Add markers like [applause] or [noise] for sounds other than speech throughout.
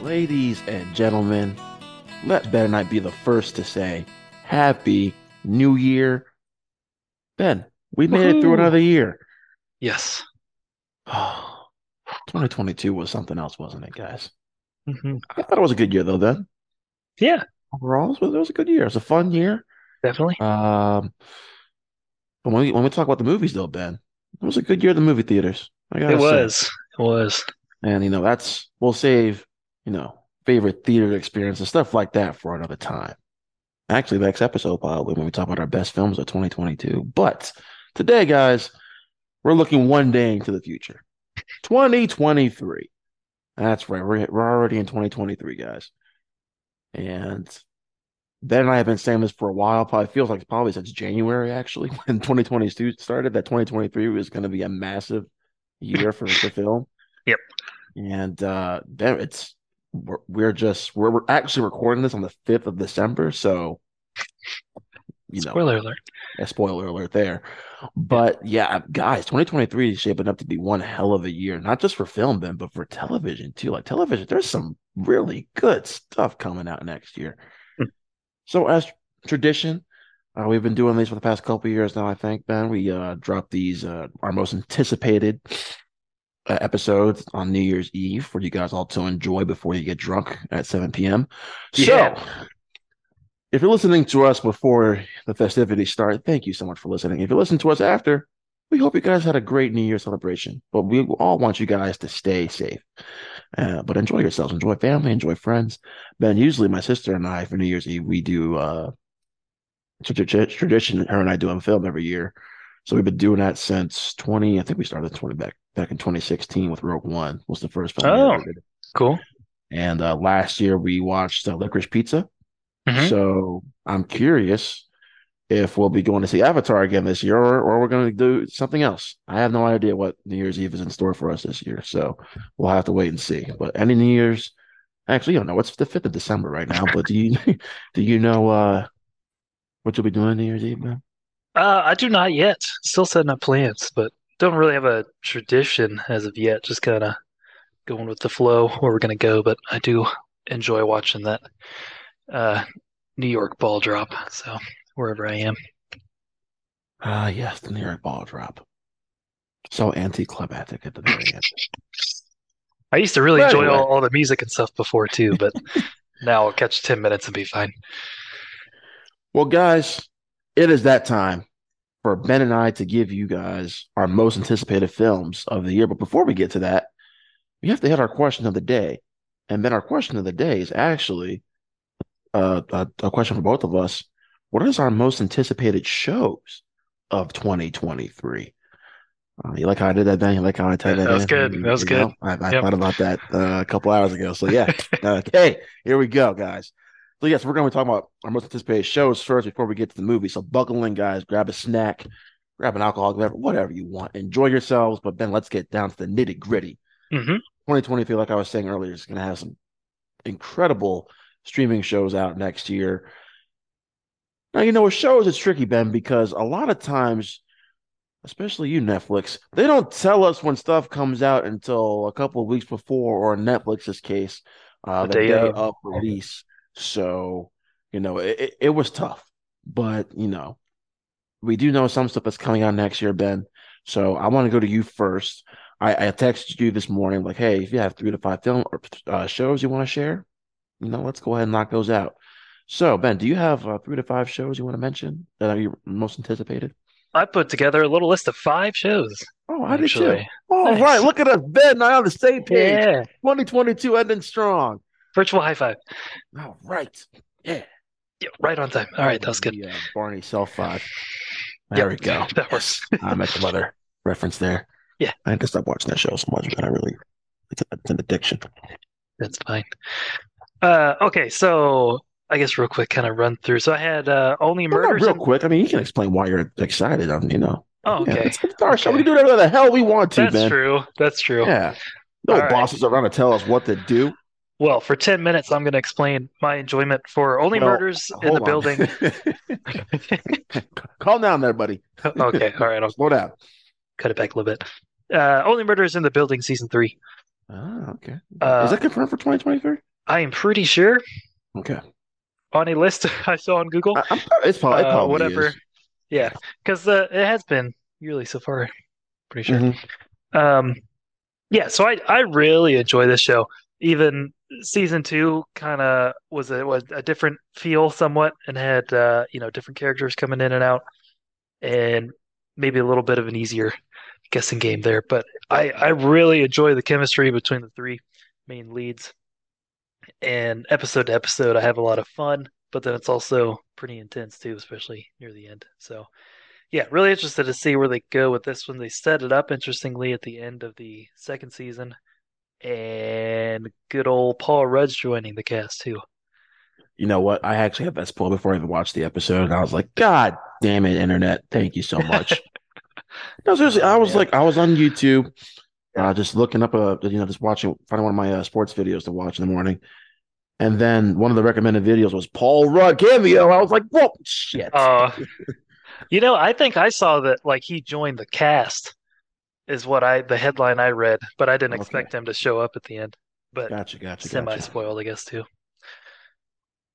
Ladies and gentlemen, let Ben and I be the first to say Happy New Year. Ben, we made it through another year. Yes. [sighs] Oh, 2022 was something else, wasn't it, guys? hmm I thought it was a good year, though, then. Yeah, Overall, it was, a good year. It was a fun year. definitely. Um, but when we, when we talk about the movies, though, Ben, it was a good year at the movie theaters. It say. was. It was. And, you know, that's, we'll save, you know, favorite theater experience and stuff like that for another time. Actually, next episode, probably when we talk about our best films of 2022. But today, guys, we're looking one day into the future 2023. That's right. We're, we're already in 2023, guys. And Ben and I have been saying this for a while. Probably feels like probably since January, actually, [laughs] when 2022 started, that 2023 was going to be a massive year for the [laughs] film. Yep. And uh Ben, it's we're, we're just we're, we're actually recording this on the 5th of December, so you know, Spoiler alert. a spoiler alert there. But yeah, guys, 2023 is shaping up to be one hell of a year, not just for film, Ben, but for television too. Like television, there's some really good stuff coming out next year. Hmm. So, as tradition, uh, we've been doing these for the past couple of years now. I think Ben, we uh, drop these uh, our most anticipated episodes on New Year's Eve for you guys all to enjoy before you get drunk at 7 p.m. Yeah. So, if you're listening to us before the festivities start, thank you so much for listening. If you listen to us after, we hope you guys had a great New Year celebration. But we all want you guys to stay safe. Uh, but enjoy yourselves, enjoy family, enjoy friends. Ben, usually my sister and I for New Year's Eve we do uh it's a tra- tradition. Her and I do a film every year. So we've been doing that since 20. I think we started 20 back back in 2016 with Rogue One was the first film. Oh. Cool. And uh, last year we watched uh, Licorice Pizza. Mhm. So I'm curious if we'll be going to see Avatar again this year or, or we're going to do something else. I have no idea what New Year's Eve is in store for us this year. So we'll have to wait and see. But any New Year's, actually, you don't know. It's the 5th of December right now. But do you [laughs] do you know uh, what you'll be doing New Year's Eve, man? Uh, I do not yet. Still setting up plans, but don't really have a tradition as of yet. Just kind of going with the flow where we're gonna go. But I do enjoy watching that uh, New York ball drop. So wherever I am. Ah, yes, the New York ball drop. So anticlimactic at the very end. [laughs] I used to really But enjoy anyway. all, all the music and stuff before too, but [laughs] now I'll catch 10 minutes and be fine. Well, guys, it is that time for Ben and I to give you guys our most anticipated films of the year. But before we get to that, we have to hit our question of the day. And Ben, our question of the day is actually uh, a, a question for both of us. What is our most anticipated shows of 2023? Uh, you like how I did that, Ben? You like how I tied That that was in? good. You- That was good. know, I, I Yep. thought about that uh, a couple [laughs] hours ago. So yeah. [laughs] okay, here we go, guys. So yes, we're going to be talking about our most anticipated shows first before we get to the movie. So buckle in, guys. Grab a snack, grab an alcohol, whatever, whatever you want. Enjoy yourselves. But then let's get down to the nitty gritty. hmm 2023, like I was saying earlier, is going to have some incredible streaming shows out next year. Now, you know, with shows, it's tricky, Ben, because a lot of times, especially you, Netflix, they don't tell us when stuff comes out until a couple of weeks before, or in Netflix's case, uh, The the day day of release. So, you know, it, it, was tough, but, you know, we do know some stuff that's coming out next year, Ben. So I want to go to you first. I, I texted you this morning, like, hey, if you have three to five film or uh, shows you want to share, you know, let's go ahead and knock those out. So, Ben, do you have uh, three to five shows you want to mention that are your most anticipated? I put together a little list of five shows. Oh, I did too. Actually, All Nice. right, look at us, Ben, I on the same page. yeah, 2022 ending strong. Virtual high five. All right. Yeah. Yeah, right on time. All right, that was good. The, uh, Barney Self Five. There Yep, we go. [laughs] that was. [laughs] I met the mother reference there. Yeah. I had to stop watching that show so much, but I really, it's, it's an addiction. That's fine. Uh, okay, so I guess real quick, kind of run through. So I had uh, only murders. real in- quick. I mean, you can explain why you're excited. I mean, you know. Oh, Yeah, okay, it's, it's our show. We can do whatever the hell we want to, that's man. true. That's true. Yeah. No All right. bosses around to tell us what to do. Well, for 10 minutes, I'm going to explain my enjoyment for only Well, murders in the on. building. [laughs] Calm down there, buddy. okay, all right, I'll Slow down. cut it back a little bit. Uh, only murders in the building, season three. Ah, okay. Uh, Is that confirmed for 2023? I am pretty sure Okay. on a list [laughs] I saw on Google. I, I'm, it's probably, Uh, probably whatever. is. Yeah, because uh, it has been yearly so far. Pretty sure. Mhm. Um, yeah, so I I really enjoy this show. Even season two kind of was a was a different feel somewhat and had uh, you know different characters coming in and out, and maybe a little bit of an easier guessing game there. But I I really enjoy the chemistry between the three main leads, and episode to episode I have a lot of fun. But then it's also pretty intense too, especially near the end. So yeah, really interested to see where they go with this one. They set it up interestingly at the end of the second season, and good old Paul Rudd's joining the cast too. You know what? I actually had that spoiled before I even watched the episode, and I was like, God damn it, internet. Thank you so much. [laughs] no, seriously, I was Yeah. like, I was on YouTube, uh, just looking up a, you know, just watching, finding one of my uh, sports videos to watch in the morning. And then one of the recommended videos was Paul Rudd cameo. I was like, whoa, shit. Uh, [laughs] you know, I think I saw that like he joined the cast is what I the headline I read, but I didn't Okay. expect him to show up at the end. But gotcha, gotcha, semi gotcha. spoiled, I guess too.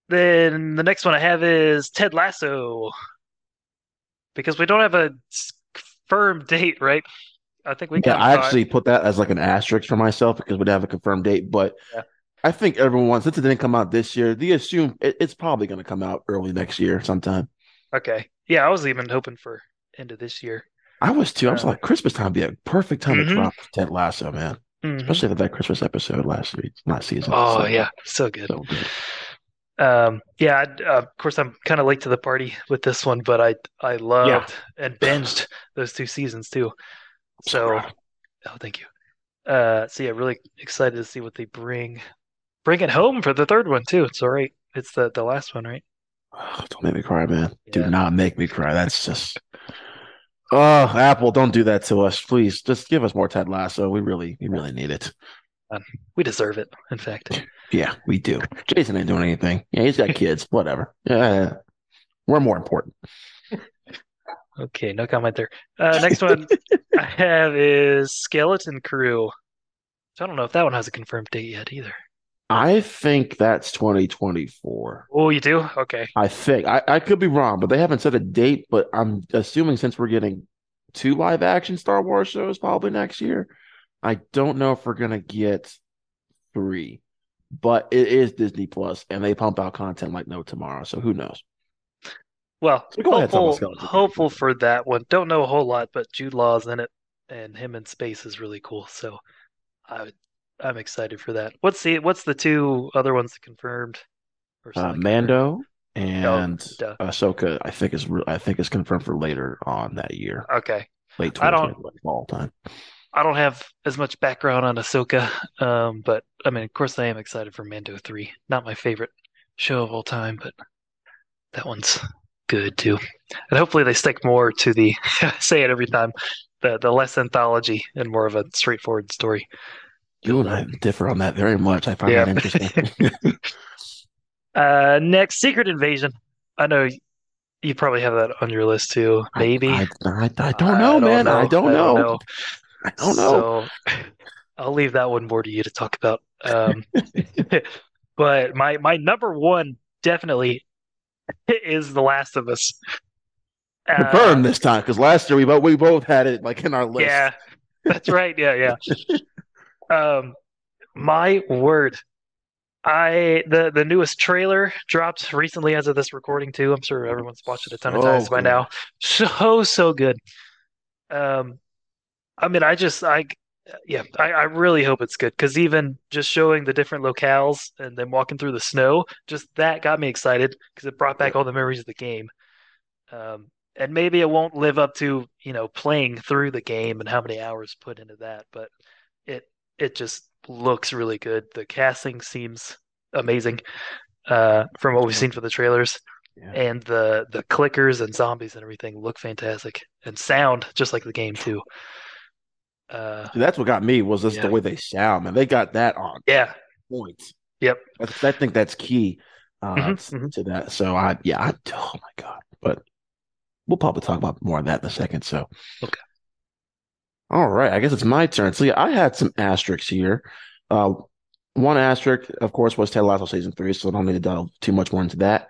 Then the next one I have is Ted Lasso. Because we don't have a firm date, right? I think we Yeah, I thought- actually put that as like an asterisk for myself because we'd have a confirmed date. But Yeah. I think everyone, since it didn't come out this year, they assume it, it's probably going to come out early next year sometime. Okay. Yeah, I was even hoping for end of this year. I was too. I was like, Christmas time would be a perfect time Mhm. to drop Ted Lasso, man. Mhm. Especially with that Christmas episode last week, last season. Oh So- yeah, so good. so good. Um, yeah, I- uh, of course I'm kind of late to the party with this one, but I I loved and binged those two seasons too. So, oh, thank you. Uh, so yeah, really excited to see what they bring, bring it home for the third one too. It's all right. It's the the last one, right? Oh, don't make me cry, man. Do not make me cry. That's just. Oh, Apple, don't do that to us, please. Just give us more Ted Lasso. We really, we really need it. We deserve it. In fact. Yeah, we do. Jason ain't doing anything. Yeah, he's got [laughs] kids. Whatever. Yeah, we're more important. Okay, no comment there. Uh, next one [laughs] I have is Skeleton Crew. So I don't know if that one has a confirmed date yet either. I think that's 2024. Oh, you do? Okay. I think I, I could be wrong, but they haven't set a date. But I'm assuming since we're getting two live action Star Wars shows probably next year, I don't know if we're gonna get three. But it is Disney Plus, and they pump out content like no tomorrow. So who knows? Well, So go ahead, hopeful, Skeleton hopeful for that one. Don't know a whole lot, but Jude Law's in it, and him in space is really cool. So, I would, I'm excited for that. What's the what's the two other ones that confirmed? Uh, Mando and duh. Ahsoka, I think is I think is confirmed for later on that year, Okay. late I don't- 2020 fall time. I don't have as much background on Ahsoka, um, but I mean, of course, I am excited for Mando 3. Not my favorite show of all time, but that one's good too. And hopefully, they stick more to the I [laughs] say it every time the the less anthology and more of a straightforward story. You and I differ on that very much. I find Yeah. that interesting. [laughs] [laughs] Uh, next, Secret Invasion. I know you probably have that on your list too. Maybe. I, I, I don't know, man. I don't know. I don't know. So [laughs] I'll leave that one more to you to talk about. Um, but my my number one definitely is The Last of Us. Uh, Confirmed this time because last year we both we both had it like in our list. Yeah, that's right. Yeah, yeah. Um, my word. I the the newest trailer dropped recently as of this recording too. I'm sure everyone's watched it a ton of times by now. So so good. Um, I mean, I just I yeah, I, I really hope it's good because even just showing the different locales and then walking through the snow, just that got me excited because it brought back all the memories of the game. Um, and maybe it won't live up to you know playing through the game and how many hours put into that, but it it just looks really good. The casting seems amazing uh, from what we've seen for the trailers, Yeah. and the the clickers and zombies and everything look fantastic and sound just like the game too. Uh, that's what got me was just Yeah. the way they sound, man. They got that on yeah, point. Yep. That's, I think that's key uh, Mhm, t- mhm. to that. So I, yeah, I, oh my god, but we'll probably talk about more of that in a second. So Okay. All right, I guess it's my turn. So yeah, I had some asterisks here. Uh, one asterisk, of course, was Ted Lasso season three, so I don't need to delve too much more into that.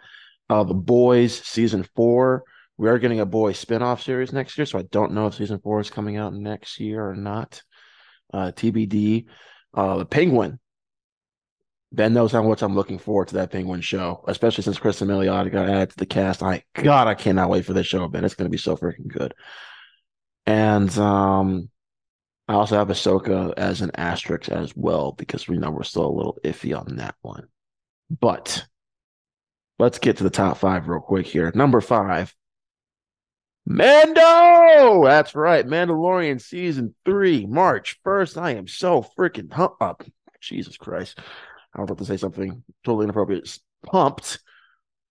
Uh, the Boys season four. We are getting a Boys spinoff series next year, so I don't know if season four is coming out next year or not. Uh, TBD. Uh, the Penguin. Ben knows how much I'm looking forward to that Penguin show, especially since Chris Milioti got added to the cast. I God, I cannot wait for this show, Ben. It's going to be so freaking good. And um, I also have Ahsoka as an asterisk as well because we know we're still a little iffy on that one. But let's get to the top five real quick here. Number five, Mando. That's right, Mandalorian season three, March first. I am so freaking pumped up. Jesus Christ, I was about to say something totally inappropriate. Pumped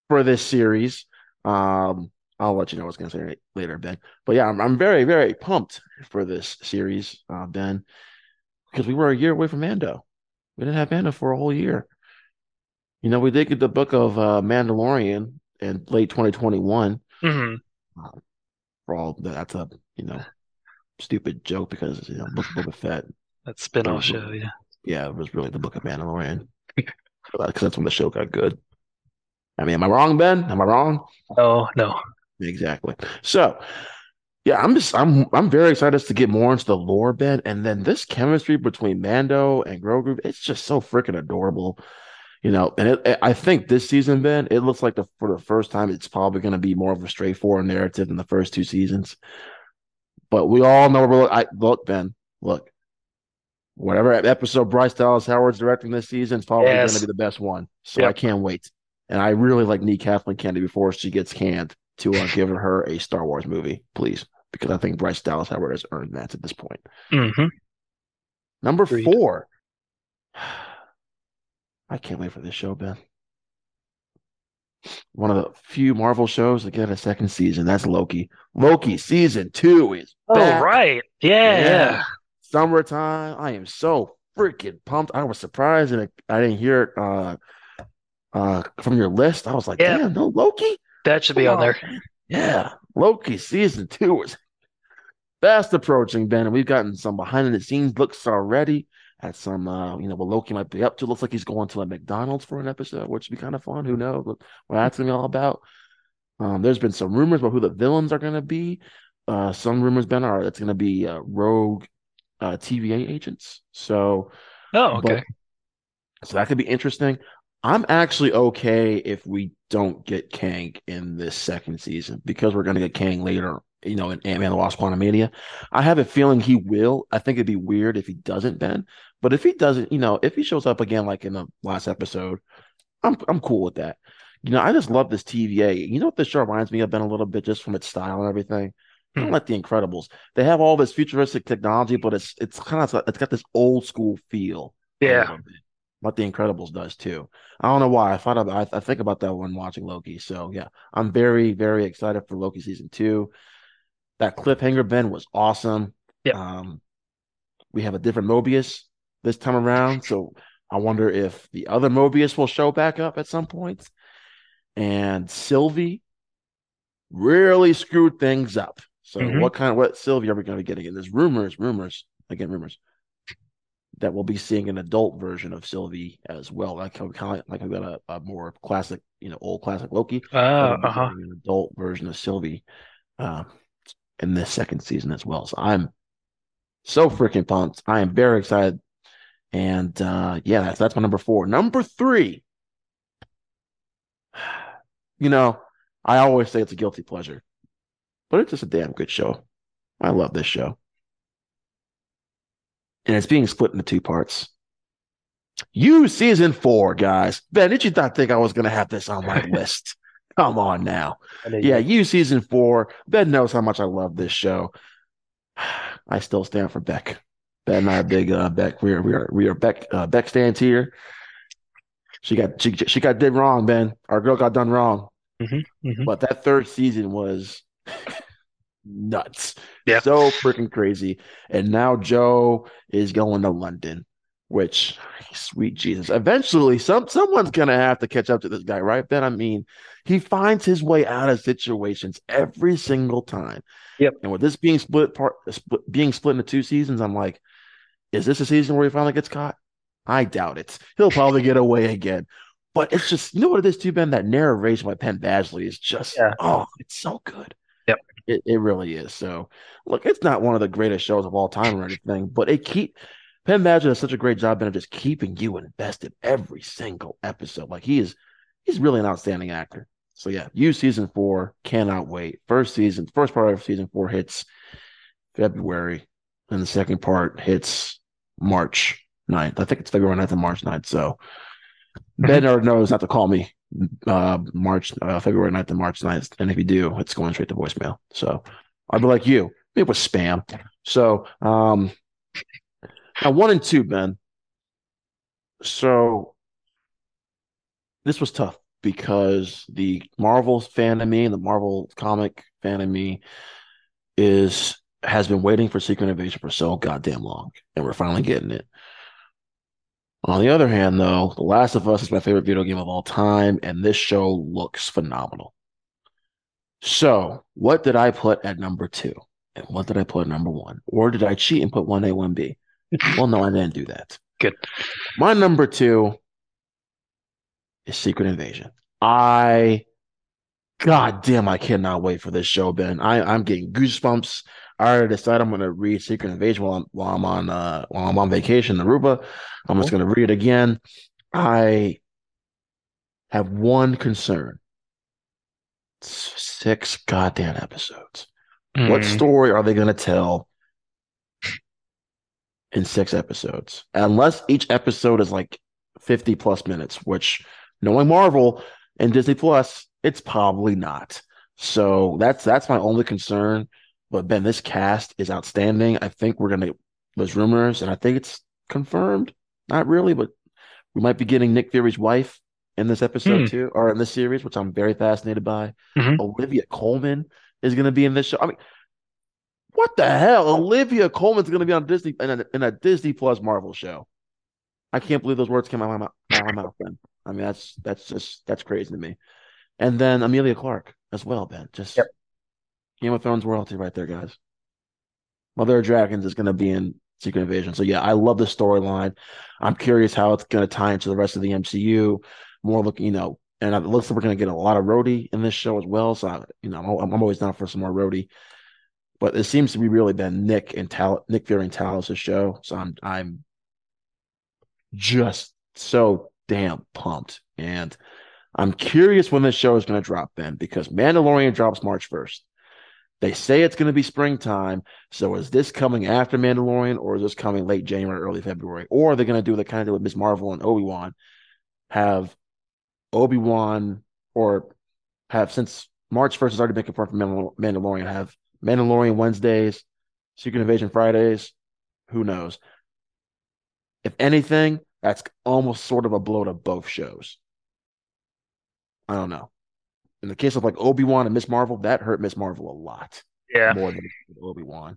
for this series. Um, I'll let you know what I was going to say later, Ben. But yeah, I'm, I'm very, very pumped for this series, uh, Ben, because we were a year away from Mando. We didn't have Mando for a whole year. You know, we did get the book of uh, Mandalorian in late 2021. Mm-hmm. Uh, for all that's a you know stupid joke because you know Book of Boba Fett. That spin-off show, yeah. Yeah, it was really the Book of Mandalorian [laughs] because that's when the show got good. I mean, am I wrong, Ben? Am I wrong? Oh no. Exactly. So, yeah, I'm just I'm I'm very excited to get more into the lore, Ben, and then this chemistry between Mando and Grogu, it's just so freaking adorable. You know, and it, I think this season, Ben, it looks like the for the first time, it's probably going to be more of a straightforward narrative than the first two seasons. But we all know we're I look, Ben, look, whatever episode Bryce Dallas Howard's directing this season is probably yes. going to be the best one. So yep. I can't wait. And I really like need Kathleen Kennedy before she gets canned to uh, give her a Star Wars movie, please, because I think Bryce Dallas Howard has earned that at this point. Mm-hmm. Number Agreed. four. I can't wait for this show, Ben. One of the few Marvel shows that get a second season. That's Loki. Loki season two is oh back. right, yeah, yeah. Summertime. I am so freaking pumped. I was surprised and I didn't hear it uh, uh, from your list. I was like, yeah. damn, no Loki. That should be on, on there. Yeah, Loki season two is fast approaching, Ben, and we've gotten some behind the scenes looks already at some, uh, you know, what Loki might be up to. Looks like he's going to a McDonald's for an episode, which would be kind of fun. Who knows what that's gonna be all about? Um, there's been some rumors about who the villains are going to be. Uh, some rumors, Ben, are it's going to be uh, rogue uh, TVA agents. So, oh, okay. But, so that could be interesting. I'm actually okay if we don't get Kang in this second season because we're going to get Kang later, you know, in Ant Man the Wasp Quantumania. I have a feeling he will. I think it'd be weird if he doesn't, Ben. But if he doesn't, you know, if he shows up again like in the last episode, I'm I'm cool with that. You know, I just love this TVA. You know what this show reminds me of, Ben, a little bit just from its style and everything. Kind of hmm. like the Incredibles. They have all this futuristic technology, but it's it's kind of it's got this old school feel. Yeah what The Incredibles does too. I don't know why. I thought about, I, I think about that when watching Loki. So yeah, I'm very very excited for Loki season two. That cliffhanger Ben was awesome. Yeah. Um, we have a different Mobius this time around, so I wonder if the other Mobius will show back up at some point. And Sylvie really screwed things up. So mm-hmm. what kind of what Sylvie are we going to be getting? And there's rumors, rumors, again rumors that we'll be seeing an adult version of Sylvie as well. Like kind of like we got a, a, more classic, you know, old classic Loki. Uh, uh-huh. An adult version of Sylvie uh, in this second season as well. So I'm so freaking pumped. I am very excited. And uh, yeah, that's that's my number four. Number three. You know, I always say it's a guilty pleasure, but it's just a damn good show. I love this show and it's being split into two parts. You season four, guys. Ben, did you not think I was going to have this on my [laughs] list? Come on now. Yeah, you season four. Ben knows how much I love this show. [sighs] I still stand for Beck. Ben and I are big uh, Beck. We are we are we are Beck uh, Beck stands here. She got she she got did wrong, Ben. Our girl got done wrong. Mm-hmm, mm-hmm. But that third season was [laughs] nuts. Yeah. So freaking crazy. And now Joe is going to London, which sweet Jesus. Eventually, some someone's gonna have to catch up to this guy, right? Ben, I mean, he finds his way out of situations every single time. Yep. And with this being split part split, being split into two seasons, I'm like, is this a season where he finally gets caught? I doubt it. He'll probably get away again. But it's just, you know what it is too, Ben? That narration by Penn Badgley is just, yeah. oh, it's so good. It, it really is. So, look, it's not one of the greatest shows of all time or anything, but it keep Penn Badgley does such a great job of just keeping you invested every single episode. Like he is, he's really an outstanding actor. So yeah, you season four cannot wait. First season, first part of season four hits February, and the second part hits March 9th. I think it's February 9th and March 9th. So mm-hmm. Ben already knows not to call me uh, March, uh, February 9th and March 9th. And if you do, it's going straight to voicemail. So I'd be like you. It was spam. So um now one and two, Ben. So this was tough because the Marvel fan of me and the Marvel comic fan of me is has been waiting for Secret Invasion for so goddamn long, and we're finally getting it. On the other hand, though, The Last of Us is my favorite video game of all time, and this show looks phenomenal. So, what did I put at number two? And what did I put at number one? Or did I cheat and put 1A, 1B? [laughs] well, no, I didn't do that. Good. My number two is Secret Invasion. I, god damn, I cannot wait for this show, Ben. I, I'm getting goosebumps. I already decided I'm going to read Secret Invasion while I'm while I'm on uh, while I'm on vacation in Aruba. I'm just going to read it again. I have one concern. Six goddamn episodes. Mm. What story are they going to tell in six episodes? Unless each episode is like 50 plus minutes, which knowing Marvel and Disney Plus, it's probably not. So that's that's my only concern. But Ben, this cast is outstanding. I think we're gonna there's rumors, and I think it's confirmed. Not really, but we might be getting Nick Fury's wife in this episode mm. too, or in this series, which I'm very fascinated by. Mm-hmm. Olivia Colman is gonna be in this show. I mean, what the hell? Olivia Colman's gonna be on Disney in a, in a Disney Plus Marvel show. I can't believe those words came out of my mouth, out of my mouth, Ben. I mean, that's that's just that's crazy to me. And then Emilia Clarke as well, Ben. Just yep. Game of Thrones royalty right there, guys. Mother of Dragons is going to be in Secret Invasion. So yeah, I love the storyline. I'm curious how it's going to tie into the rest of the MCU. More looking, you know, and it looks like we're going to get a lot of Rhodey in this show as well. So I, you know, I'm, I'm always down for some more Rhodey. But it seems to be really been Nick and Tal- Nick Fury and Talos' show. So I'm I'm just so damn pumped. And I'm curious when this show is going to drop, Then because Mandalorian drops March 1st. They say it's going to be springtime. So is this coming after Mandalorian or is this coming late January, early February? Or are they going to do the kind of do with Miss Marvel and Obi Wan? Have Obi Wan or have since March 1st has already been confirmed for Mandalorian, have Mandalorian Wednesdays, Secret Invasion Fridays? Who knows? If anything, that's almost sort of a blow to both shows. I don't know in the case of like Obi Wan and Miss Marvel, that hurt Miss Marvel a lot. Yeah, more than Obi Wan.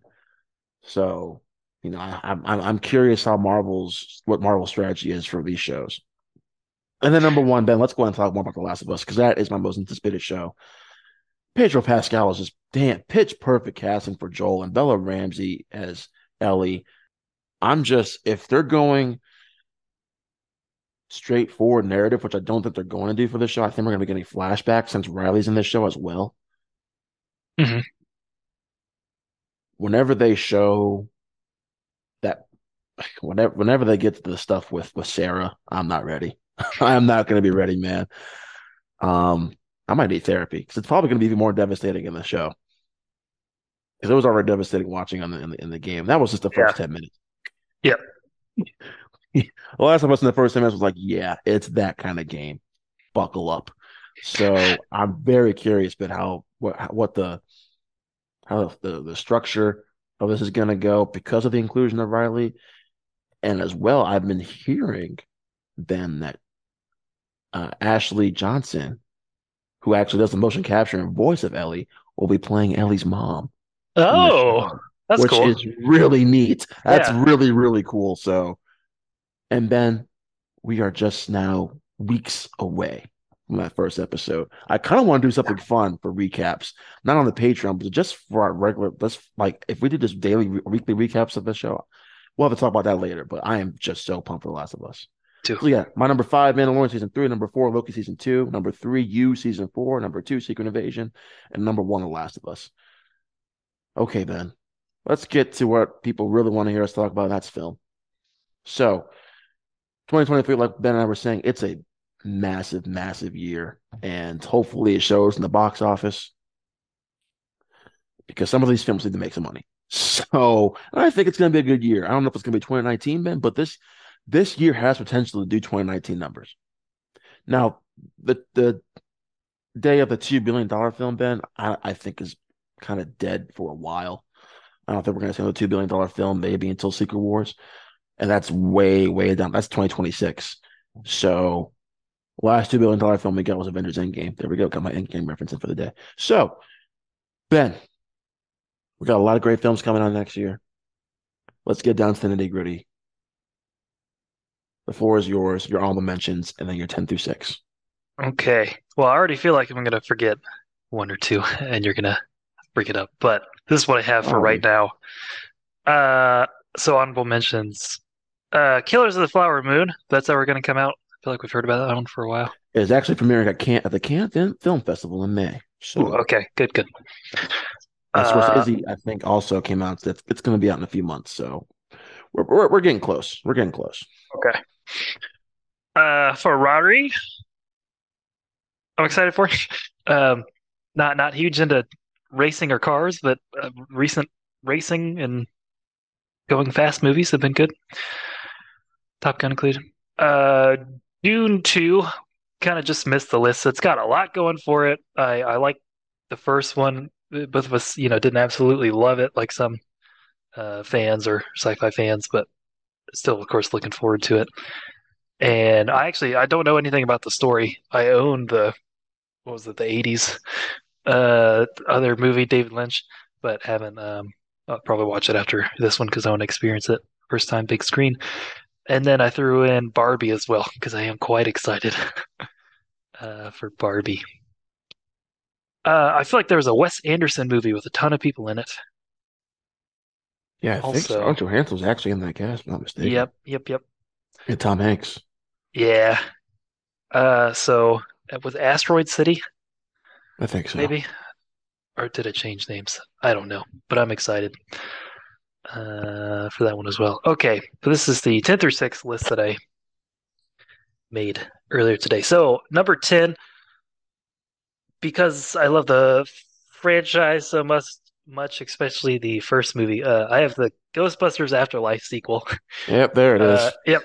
So you know, I, am I'm I'm curious how Marvel's what Marvel's strategy is for these shows. And then number one, Ben, let's go and talk more about The Last of Us because that is my most anticipated show. Pedro Pascal is just damn pitch perfect casting for Joel and Bella Ramsey as Ellie. I'm just if they're going straightforward narrative, which I don't think they're going to do for this show. I think we're going to be getting flashbacks since Riley's in this show as well. Mm-hmm. Whenever they show that, whenever whenever they get to the stuff with with Sarah, I'm not ready. [laughs] I am not going to be ready, man. Um, I might need therapy because it's probably going to be even more devastating in the show. Because it was already devastating watching on the in the, in the game. That was just the first yeah. ten minutes. Yeah. The last of us in the first semester was like, yeah, it's that kind of game. Buckle up. So [laughs] I'm very curious, but how what what the how the the structure of this is going to go because of the inclusion of Riley, and as well, I've been hearing then that uh, Ashley Johnson, who actually does the motion capture and voice of Ellie, will be playing Ellie's mom. Oh, that's cool. which cool. is really neat. That's yeah. really really cool. So and Ben, we are just now weeks away from that first episode. I kind of want to do something fun for recaps, not on the Patreon, but just for our regular. Let's like if we did just daily, weekly recaps of the show, we'll have to talk about that later. But I am just so pumped for The Last of Us. So yeah, my number five, Mandalorian season three, number four, Loki season two, number three, You season four, number two, Secret Invasion, and number one, The Last of Us. Okay, Ben, let's get to what people really want to hear us talk about. That's film. So, 2023, like Ben and I were saying, it's a massive, massive year, and hopefully it shows in the box office because some of these films need to make some money. [laughs] So I think it's going to be a good year. I don't know if it's going to be 2019, Ben, but this this year has potential to do 2019 numbers. Now, the the day of the two billion dollar film, Ben, I, I think is kind of dead for a while. I don't think we're going to see another two billion dollar film maybe until Secret Wars, and that's way way down. That's 2026. So, last two billion dollar film we got was Avengers Endgame. There we go. Got my Endgame reference in for the day. So, Ben, we got a lot of great films coming out next year. Let's get down to the nitty gritty. The floor is yours, your honorable mentions, and then your 10 through 6. Okay. Well, I already feel like I'm going to forget one or two, [laughs] and you're going to break it up. But this is what I have for Oh. right now. Uh, so honorable mentions. Uh, Killers of the Flower Moon. That's ever going to come out. I feel like we've heard about that one for a while. It's actually premiering at, Can- at the Cannes Film- Festival in May. So, Ooh, okay, good, good. and Uh, Scorsese, I think, also came out. It's, it's going to be out in a few months. So, we're, we're, we're getting close. We're getting close. Okay. Uh, Ferrari. I'm excited for. [laughs] Um, not not huge into racing or cars, but uh, recent racing and going fast movies have been good. Top Gun included. Uh, Dune 2 kind of just missed the list. It's got a lot going for it. I I like the first one. Both of us, you know, didn't absolutely love it like some uh, fans or sci-fi fans, but still, of course, looking forward to it. And I actually I don't know anything about the story. I own the what was it the 80s uh other movie David Lynch, but haven't um I'll probably watch it after this one because I want to experience it first time big screen. And then I threw in Barbie as well because I am quite excited [laughs] uh for Barbie. Uh I feel like there was a Wes Anderson movie with a ton of people in it. Yeah, I think Also- Scarlett Johansson was actually in that cast, not mistaken. Yep, yep, yep. And Tom Hanks. Yeah. Uh so uh, was Asteroid City I think so. maybe or did it change names i don't know but i'm excited uh, for that one as well okay so this is the 10 through 6 list that i made earlier today so number 10 because i love the franchise so much much especially the first movie uh, i have the ghostbusters afterlife sequel Yep, there it is. uh, yep.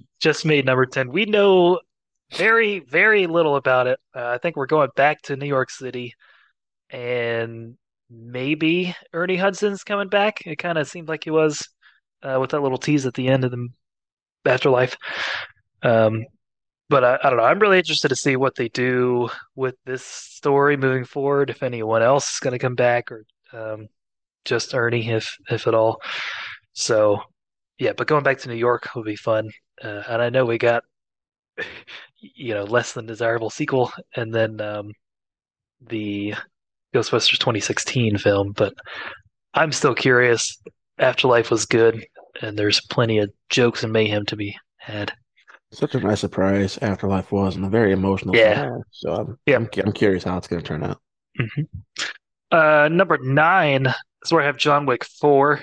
[laughs] Just made number 10. We know very, very little about it. Uh, I think we're going back to New York City and maybe Ernie Hudson's coming back. It kind of seemed like he was uh, with that little tease at the end of the Afterlife. Um, but I, I don't know. I'm really interested to see what they do with this story moving forward. If anyone else is going to come back, or um, just Ernie, if if at all. So yeah, but going back to New York would be fun. Uh, and I know we got, [laughs] you know, less than desirable sequel, and then um, the Ghostbusters 2016 film. But I'm still curious. Afterlife was good, and there's plenty of jokes and mayhem to be had. Such a nice surprise Afterlife was, and a very emotional. Yeah. So I'm, Yeah. I'm, I'm curious how it's going to turn out. Uh, number nine is where I have John Wick 4.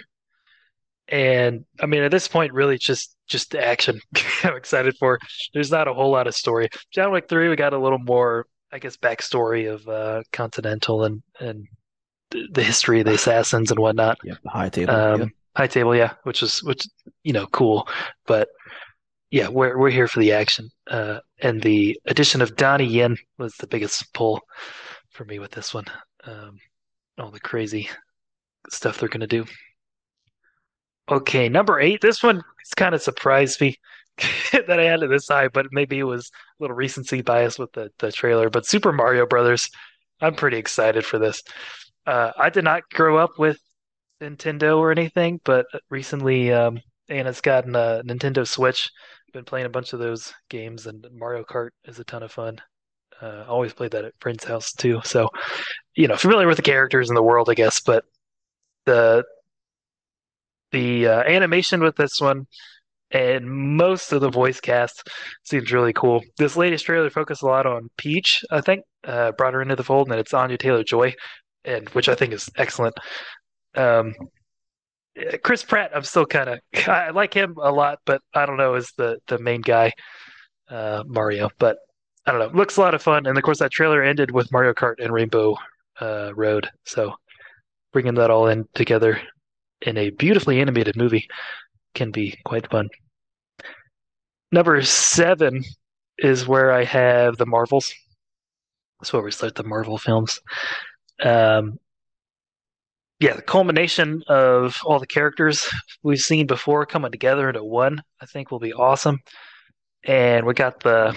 And I mean, at this point, really just just action. [laughs] I'm excited for. There's not a whole lot of story. John Wick 3, we got a little more, I guess, backstory of uh, Continental and and the history of the assassins and whatnot. Yeah, high table. Um, Yep. High table, yeah, which is which you know cool, but yeah, we're we're here for the action. Uh, and the addition of Donnie Yen was the biggest pull for me with this one. Um, all the crazy stuff they're gonna do. Okay, number eight. This one has kind of surprised me [laughs] that I had it this high, but maybe it was little recency bias with the the trailer. But Super Mario Brothers, I'm pretty excited for this. Uh, I did not grow up with Nintendo or anything, but recently um, Anna's gotten a Nintendo Switch. Been playing a bunch of those games, and Mario Kart is a ton of fun. Uh, always played that at friend's house too. So, you know, familiar with the characters in the world, I guess. But the the uh, animation with this one and most of the voice cast seems really cool. This latest trailer focused a lot on Peach, I think, uh, brought her into the fold, and it's Anya Taylor Joy, and which I think is excellent. Um, Chris Pratt, I'm still kind of [laughs] I like him a lot, but I don't know is the the main guy, uh, Mario. But I don't know, looks a lot of fun, and of course that trailer ended with Mario Kart and Rainbow uh, Road, so bringing that all in together in a beautifully animated movie can be quite fun. Number seven is where I have the Marvels. That's where we start the Marvel films. Um, yeah, the culmination of all the characters we've seen before coming together into one, I think will be awesome. And we got the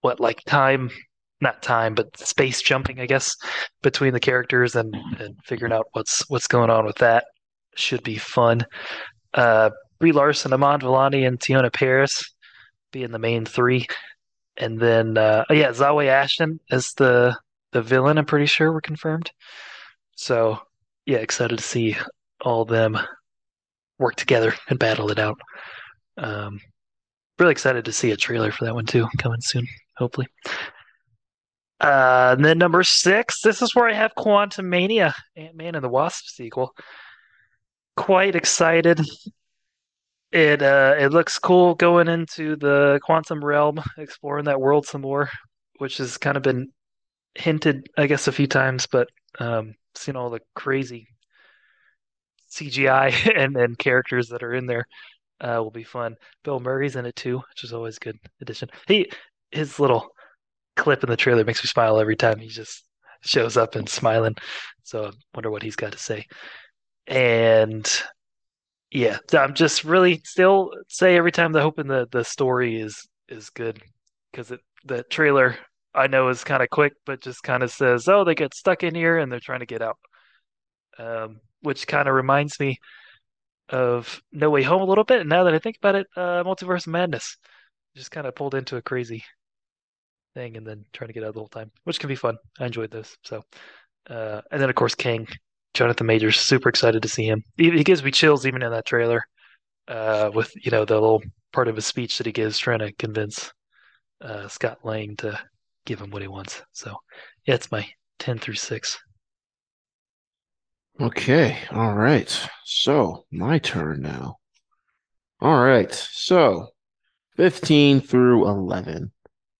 what like time not time, but space jumping, I guess, between the characters and, and figuring out what's what's going on with that should be fun. Uh, Brie Larson, Iman Vellani, and Teyonah Parris being the main three, and then uh, oh yeah, Zawe Ashton as the the villain. I'm pretty sure we're confirmed. So yeah, excited to see all them work together and battle it out. Um, really excited to see a trailer for that one too, coming soon, hopefully. Uh, and then number six, this is where I have Quantumania, Ant Man and the Wasp sequel. Quite excited. It uh, it looks cool going into the quantum realm, exploring that world some more, which has kind of been hinted, I guess, a few times, but um, seeing all the crazy CGI [laughs] and, and characters that are in there uh, will be fun. Bill Murray's in it too, which is always a good addition. He his little clip in the trailer makes me smile every time he just shows up and smiling. So I wonder what he's got to say. And yeah, I'm just really still say every time the hoping the the story is is good because it the trailer I know is kind of quick, but just kind of says, "Oh, they get stuck in here and they're trying to get out," um, which kind of reminds me of No Way Home a little bit. And now that I think about it, uh, Multiverse Madness just kind of pulled into a crazy thing and then trying to get out the whole time, which can be fun. I enjoyed those. So, uh, and then of course King Jonathan Majors, super excited to see him. He, he gives me chills even in that trailer, uh, with you know the little part of his speech that he gives trying to convince uh, Scott Lang to give him what he wants. So yeah, it's my ten through six. Okay, all right. So my turn now. All right, so fifteen through eleven.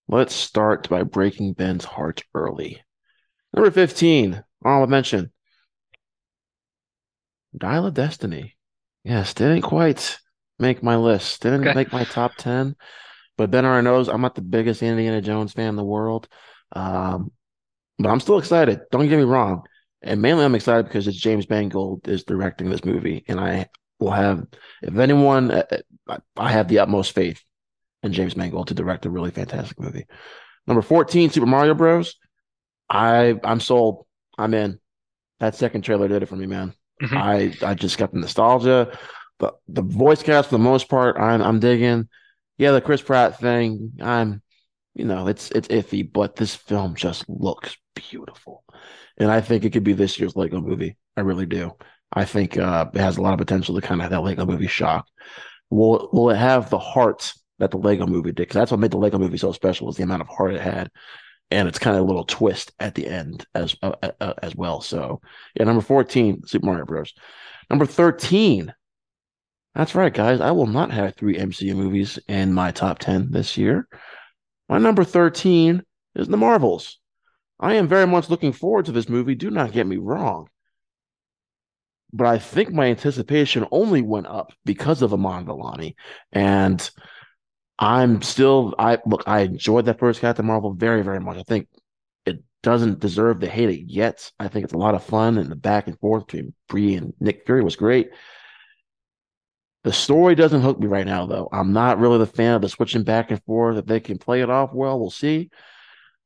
Let's start by breaking Ben's heart early. Number 15, honorable mention Dial of Destiny. Yes, didn't quite make my list. Didn't okay. make my top 10. But Ben knows I'm not the biggest Indiana Jones fan in the world. Um, but I'm still excited. Don't get me wrong. And mainly I'm excited because it's James Mangold is directing this movie. And I will have, if anyone, uh, uh, I have the utmost faith in James Mangold to direct a really fantastic movie. Number 14, Super Mario Bros. I I'm sold. I'm in. That second trailer did it for me, man. Mm-hmm. I I just got the nostalgia. The the voice cast for the most part, I'm I'm digging. Yeah, the Chris Pratt thing, I'm you know, it's it's iffy, but this film just looks beautiful. And I think it could be this year's Lego movie. I really do. I think uh, it has a lot of potential to kind of have that Lego movie shock. Will will it have the heart that the Lego movie did? Because that's what made the Lego movie so special was the amount of heart it had and it's kind of a little twist at the end as uh, uh, uh, as well. So yeah, number fourteen, Super Mario Bros. Number thirteen. That's right, guys. I will not have three MCU movies in my top ten this year. My number thirteen is The Marvels. I am very much looking forward to this movie. Do not get me wrong. But I think my anticipation only went up because of Iman Vellani. And I'm still I look I enjoyed that first Captain Marvel very very much. I think it doesn't deserve to hate it yet. I think it's a lot of fun and the back and forth between Brie and Nick Fury was great. The story doesn't hook me right now though. I'm not really the fan of the switching back and forth. If they can play it off well, we'll see.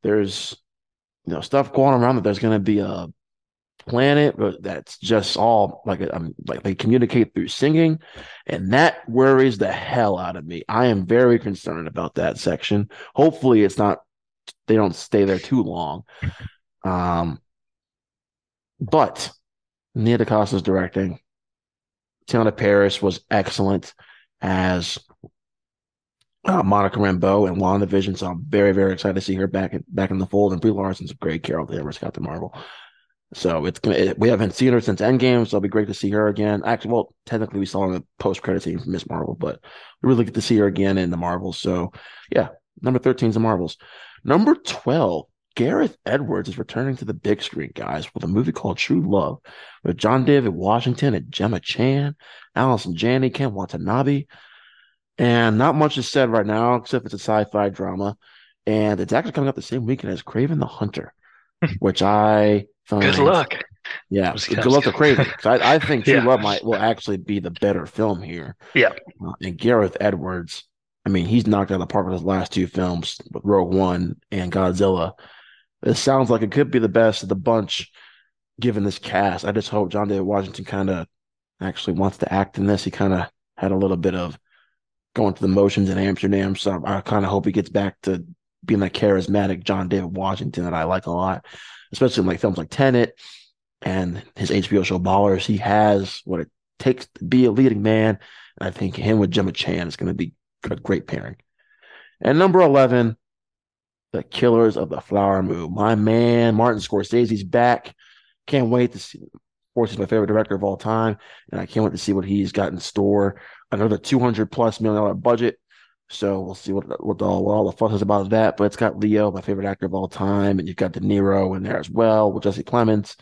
There's you know stuff going around that there's going to be a planet but that's just all like um, like they communicate through singing and that worries the hell out of me i am very concerned about that section hopefully it's not they don't stay there too long um but Nia DaCosta's directing Teyonah Parris was excellent as uh, Monica Rambeau and WandaVision. So I'm very, very excited to see her back in, back in the fold. And Brie Larson's a great Carol Danvers Captain Marvel. So it's it, we haven't seen her since Endgame, so it'll be great to see her again. Actually, well, technically we saw her in the post credit scene from Miss Marvel, but we really get to see her again in the Marvels. So yeah, number 13 is the Marvels. Number 12, Gareth Edwards is returning to the big screen, guys, with a movie called True Love with John David Washington and Gemma Chan, Allison Janney, Ken Watanabe. And not much is said right now, except it's a sci-fi drama. And it's actually coming up the same weekend as Kraven the Hunter, [laughs] which I Good luck. Yeah, good luck to Kraven. I, I, think [laughs] True yeah. Love might will actually be the better film here. Yeah. Uh, and Gareth Edwards, I mean, he's knocked out of the park with his last two films, with Rogue One and Godzilla. It sounds like it could be the best of the bunch, given this cast. I just hope John David Washington kind of actually wants to act in this. He kind of had a little bit of going through the motions in Amsterdam. So I kind of hope he gets back to being that charismatic John David Washington that I like a lot, especially in like films like Tenet and his HBO show Ballers. He has what it takes to be a leading man. And I think him with Gemma Chan is going to be a great pairing. And number 11, The Killers of the Flower Moon. My man, Martin Scorsese's back. Can't wait to see. Of course, he's my favorite director of all time. And I can't wait to see what he's got in store another 200 plus million dollar budget. So we'll see what what all, what all the fuss is about that. But it's got Leo, my favorite actor of all time, and you've got De Niro in there as well with Jesse Plemons.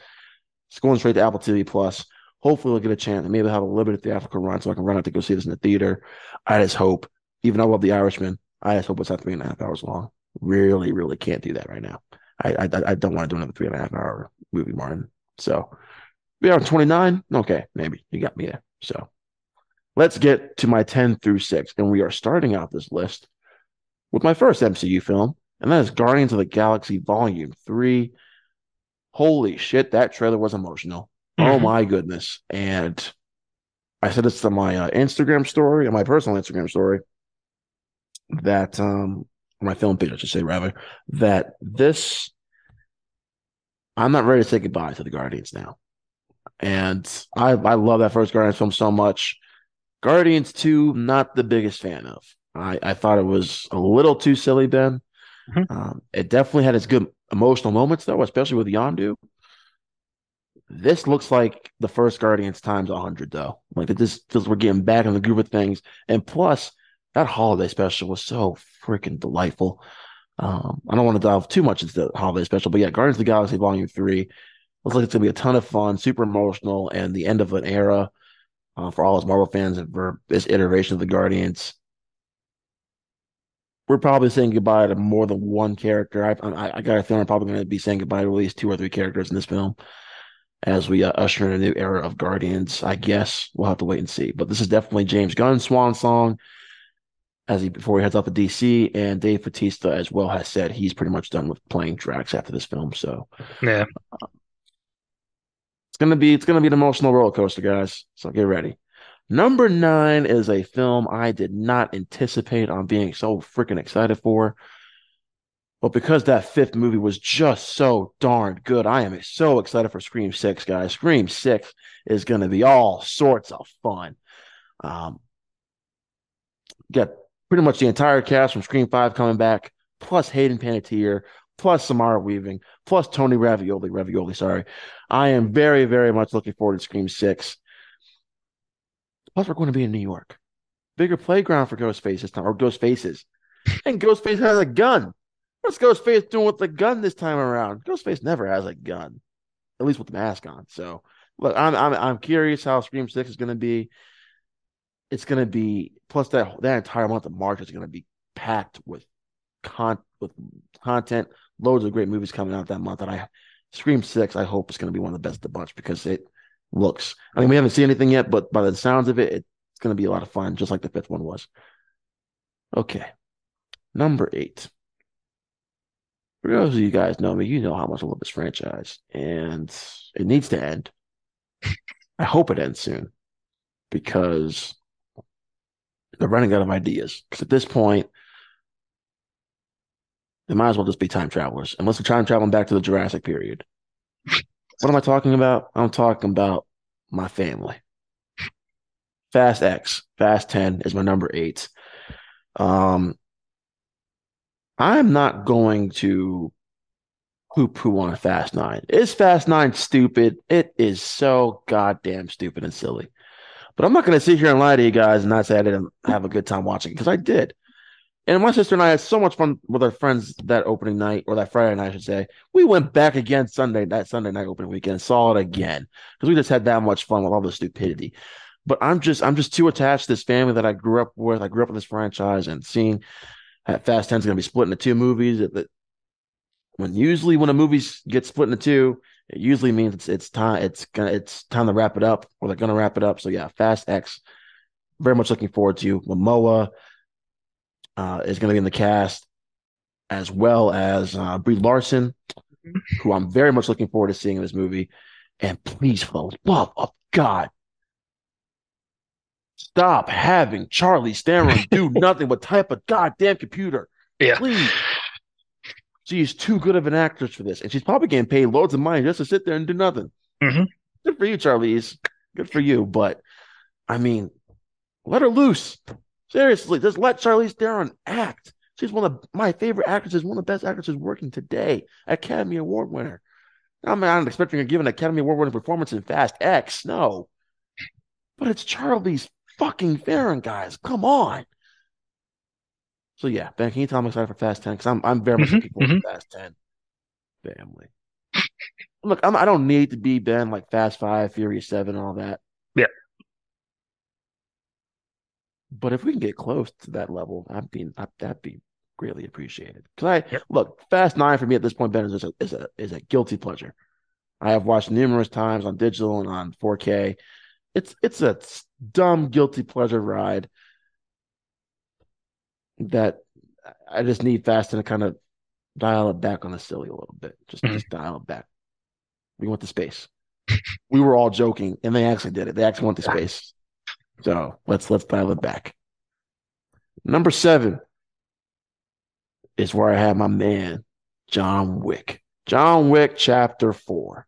It's going straight to Apple TV Plus. Hopefully, we'll get a chance and maybe have a limited theatrical run so I can run out to go see this in the theater. I just hope, even though I love The Irishman, I just hope it's not three and a half hours long. Really, really can't do that right now. I I, I don't want to do another three and a half hour movie, Martin. So, we are 29. Okay, maybe you got me there. So, Let's get to my 10 through 6. And we are starting out this list with my first MCU film, and that is Guardians of the Galaxy Volume 3. Holy shit, that trailer was emotional. Oh mm-hmm. Oh my goodness. And I said this to my uh, Instagram story, on my personal Instagram story, that um my film page, I should say rather, that this I'm not ready to say goodbye to the Guardians now. And I I love that first Guardians film so much. Guardians 2, not the biggest fan of. I, I thought it was a little too silly, Ben. Mm-hmm. Um, it definitely had its good emotional moments, though, especially with Yondu. This looks like the first Guardians times 100, though. Like, just feels we're getting back in the groove of things. And plus, that holiday special was so freaking delightful. Um, I don't want to dive too much into the holiday special, but yeah, Guardians of the Galaxy Volume 3 looks like it's going to be a ton of fun, super emotional, and the end of an era uh, for all us Marvel fans and for this iteration of the Guardians. We're probably saying goodbye to more than one character. I, I, I got a feeling I'm probably going to be saying goodbye to at least two or three characters in this film as we uh, usher in a new era of Guardians. I guess we'll have to wait and see. But this is definitely James Gunn's swan song as he before he heads off to DC, and Dave Bautista as well has said he's pretty much done with playing Drax after this film. So yeah, uh, it's gonna be it's gonna be an emotional roller coaster, guys. So get ready. Number nine is a film I did not anticipate on being so freaking excited for. But because that fifth movie was just so darn good, I am so excited for Scream 6, guys. Scream 6 is going to be all sorts of fun. Um, got pretty much the entire cast from Scream 5 coming back, plus Hayden Panettiere, plus Samara Weaving, plus Tony Ravioli, Ravioli, sorry. I am very, very much looking forward to Scream 6. Plus, we're going to be in New York. Bigger playground for Ghostface this time, or Ghost Faces. And Ghostface has a gun. What's Ghostface doing with the gun this time around? Ghostface never has a gun, at least with the mask on. So, look, I'm I'm I'm curious how Scream Six is going to be. It's going to be plus that that entire month of March is going to be packed with con with content, loads of great movies coming out that month. And I Scream Six, I hope is going to be one of the best of the bunch because it looks. I mean, we haven't seen anything yet, but by the sounds of it, it's going to be a lot of fun, just like the fifth one was. Okay, number eight. For those of you guys know me, you know how much I love this franchise, and it needs to end. I hope it ends soon because they're running out of ideas. Because at this point, they might as well just be time travelers, unless we're time traveling back to the Jurassic period. what am I talking about? I'm talking about my family. Fast X, Fast 10 is my number eight. Um, I'm not going to poo poo on Fast Nine. Is Fast Nine stupid? It is so goddamn stupid and silly. But I'm not going to sit here and lie to you guys and not say I didn't have a good time watching because I did. And my sister and I had so much fun with our friends that opening night or that Friday night, I should say. We went back again Sunday, that Sunday night opening weekend, saw it again because we just had that much fun with all the stupidity. But I'm just, I'm just too attached to this family that I grew up with. I grew up with this franchise and seeing that Fast 10 is going to be split into two movies. That when usually when a movie gets split into two, it usually means it's it's time it's gonna it's time to wrap it up or they're gonna wrap it up. So yeah, Fast X. Very much looking forward to Momoa uh, is going to be in the cast, as well as uh, Brie Larson, mm-hmm. who I'm very much looking forward to seeing in this movie. And please, for the love of God, stop having Charlize Theron do [laughs] nothing but type a goddamn computer. Yeah. Please. She's too good of an actress for this. And she's probably getting paid loads of money just to sit there and do nothing. Mm-hmm. Good for you, Charlize. Good for you. But I mean, let her loose. Seriously, just let Charlize Theron act. She's one of my favorite actresses, one of the best actresses working today. Academy Award winner. I'm not expecting her to give an Academy Award winning performance in Fast X. No. But it's Charlize fucking Theron, guys. Come on. So yeah, Ben, can you tell me excited for Fast 10? Because I'm I'm very much mm-hmm, looking forward mm-hmm. to Fast 10. Family. Look, I'm, I do not need to be Ben like Fast Five, Furious Seven, all that. Yeah. But if we can get close to that level, I'd be that'd be greatly appreciated. Because I yep. look Fast Nine for me at this point, Ben is a is a is a guilty pleasure. I have watched numerous times on digital and on 4K. It's it's a dumb guilty pleasure ride that I just need Fast to kind of dial it back on the silly a little bit. Just mm-hmm. just dial it back. We went to space. we were all joking, and they actually did it. They actually went to space. So let's let's dial it back. Number seven is where I have my man, John Wick. John Wick Chapter Four.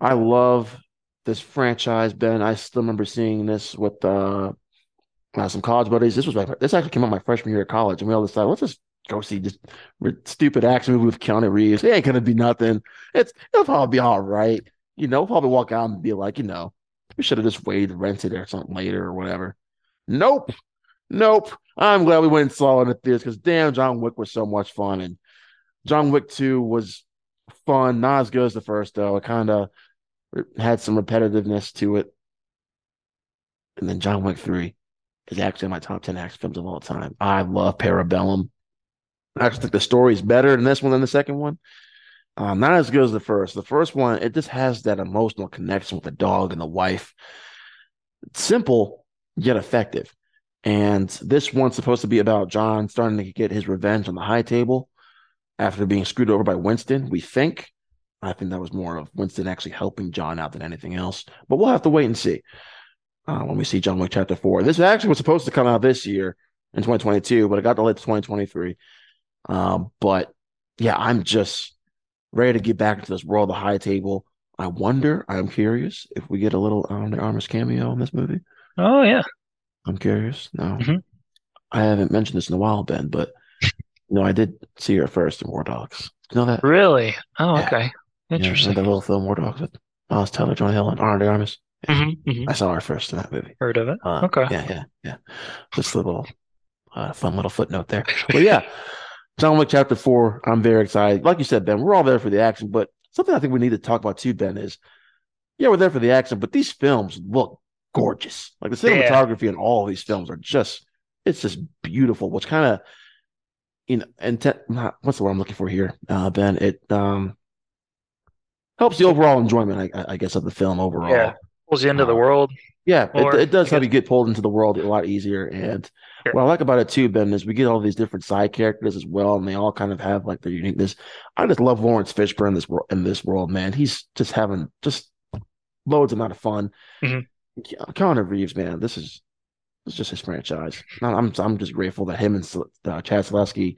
I love this franchise, Ben. I still remember seeing this with uh, some college buddies. This was my, this actually came out my freshman year of college, and we all decided let's just go see this stupid action movie with Keanu Reeves. It ain't gonna be nothing. It's it'll probably be all right. You know, probably walk out and be like, you know, we should have just waited, rented it or something later or whatever. Nope. Nope. I'm glad we went and saw it in the theaters because damn, John Wick was so much fun. And John Wick 2 was fun. Not as good as the first, though. It kind of had some repetitiveness to it. And then John Wick 3 is actually my top 10 action films of all time. I love Parabellum. I actually think the story is better in this one than the second one. Um, not as good as the first. The first one, it just has that emotional connection with the dog and the wife. It's simple yet effective. And this one's supposed to be about John starting to get his revenge on the high table after being screwed over by Winston. We think. I think that was more of Winston actually helping John out than anything else. But we'll have to wait and see uh, when we see John Wick Chapter 4. This actually was supposed to come out this year in 2022, but it got delayed to 2023. Um, but yeah, I'm just ready to get back into this world of high table. I wonder, I'm curious if we get a little Ana de Armas cameo in this movie. Oh, yeah. I'm curious. No, mm-hmm. I haven't mentioned this in a while, Ben, but no, I did see her first in War Dogs. You know that? Really? Oh, yeah. okay. Interesting. Yeah, the little film War Dogs with Miles Teller, Jonah Hill, and de Armas. Yeah. Mm-hmm, mm-hmm. I saw her first in that movie. Heard of it? Uh, okay. Yeah, yeah, yeah. Just a little uh, fun little footnote there. But yeah, [laughs] John Wick Chapter Four. I'm very excited. Like you said, Ben, we're all there for the action, but something I think we need to talk about too, Ben, is yeah, we're there for the action, but these films look gorgeous. Like the cinematography yeah. in all these films are just it's just beautiful. Which kind of you know, and te- not, what's the word I'm looking for here, uh, Ben? It um helps the overall enjoyment, I, I guess, of the film overall. Yeah, pulls you into uh, the world. Yeah, it, it, does help you get pulled into the world a lot easier. And yeah. what I like about it too, Ben, is we get all these different side characters as well, and they all kind of have like their uniqueness. I just love Laurence Fishburne in this world. In this world, man, he's just having just loads amount of fun. Mm-hmm. Keanu Reeves, man, this is it's just his franchise. I'm I'm just grateful that him and uh, Chad Stahelski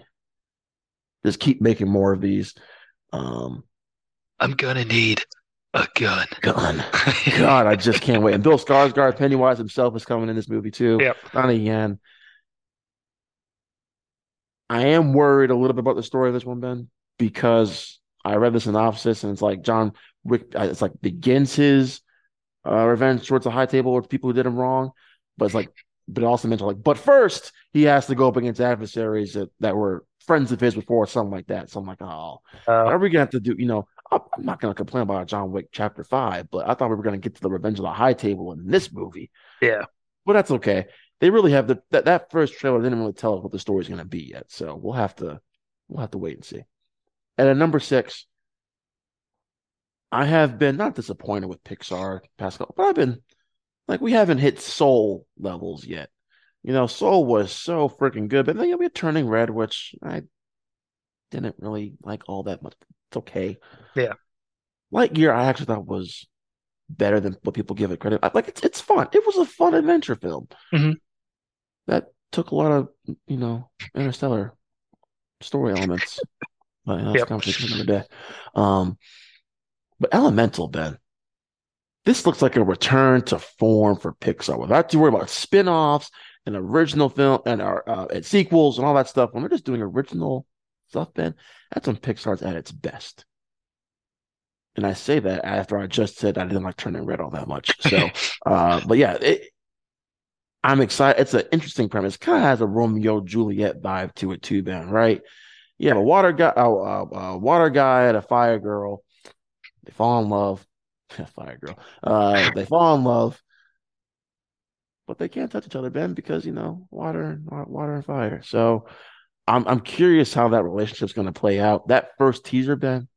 just keep making more of these. Um, I'm gonna need a gun. gun. [laughs] God, I just can't wait. And Bill Skarsgård, Pennywise himself, is coming in this movie too. Yep. Donnie Yen. I am worried a little bit about the story of this one, Ben, because I read the synopsis and it's like John Wick. uh, It's like begins his uh, revenge towards the high table with people who did him wrong, but it's like, but it also mentioned like, but first he has to go up against adversaries that, that were friends of his before, or something like that. So I'm like, oh, Uh, are we gonna have to do? You know, I'm not gonna complain about John Wick Chapter Five, but I thought we were gonna get to the Revenge of the High Table in this movie. yeah. But that's okay. They really have the that, that first trailer didn't really tell us what the story's gonna be yet. So we'll have to we'll have to wait and see. And at number six, I have been not disappointed with Pixar past couple, but I've been like we haven't hit Soul levels yet. You know, Soul was so freaking good, but then you know, we had Turning Red, which I didn't really like all that much. It's okay. Yeah. Lightyear, I actually thought was better than what people give it credit. Like it's it's fun. It was a fun adventure film Mhm. that took a lot of you know interstellar story elements. [laughs] But you know, that's Yep. conversation another day. Um, but Elemental, Ben, this looks like a return to form for Pixar. Without you worry about spin-offs and original film and our uh, and sequels and all that stuff. When they're just doing original stuff, Ben, that's when Pixar's at its best. And I say that after I just said I didn't like Turning Red all that much. [laughs] So, uh, but yeah, it, I'm excited. It's an interesting premise. Kind of has a Romeo Juliet vibe to it too, Ben. Right? You have a water guy, a, a, a water guy, and a fire girl. They fall in love. [laughs] fire girl. Uh, they fall in love, but they can't touch each other, Ben, because you know water, and water and fire. So, I'm I'm curious how that relationship's going to play out. That first teaser, Ben.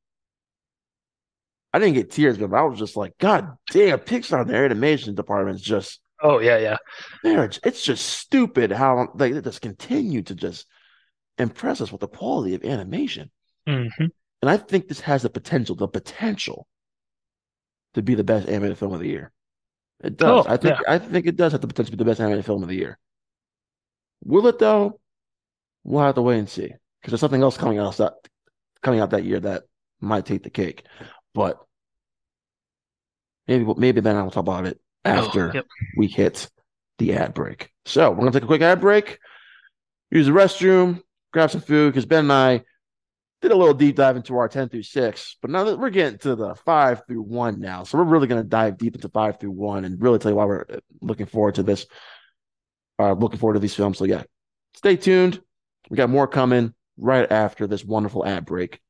I didn't get tears, but I was just like, God damn, Pixar, their animation department is just Oh yeah, yeah. they're, it's just stupid how they just continue to just impress us with the quality of animation. hmm And I think this has the potential, the potential to be the best animated film of the year. It does. Oh, I think yeah. I think it does have the potential to be the best animated film of the year. Will it though? We'll have to wait and see. Because there's something else coming out that coming out that year that might take the cake. But maybe maybe then I'll talk about it after Oh, yep. we hit the ad break. So we're gonna take a quick ad break, use the restroom, grab some food because Ben and I did a little deep dive into our 10 through 6, but now that we're getting to the 5 through 1 now. So we're really gonna dive deep into 5 through 1 and really tell you why we're uh, looking forward to this. Uh looking forward to these films. So yeah, stay tuned. We got more coming right after this wonderful ad break.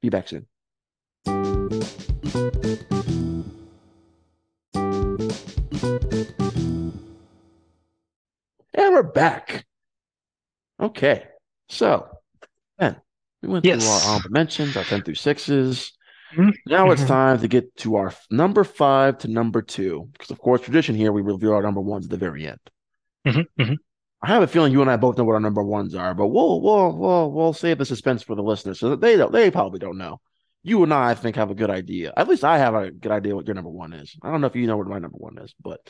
Be back soon. And we're back. Okay. So, Ben, we went Yes. through our honorable mentions, our 10 through 6s. Mhm. Now it's Mhm. time to get to our number five to number two. Because, of course, tradition here, we review our number ones at the very end. Mhm, mhm. I have a feeling you and I both know what our number ones are, but we'll we'll we'll we'll save the suspense for the listeners so that they don't they probably don't know. You and I, I think, have a good idea. At least I have a good idea what your number one is. I don't know if you know what my number one is, but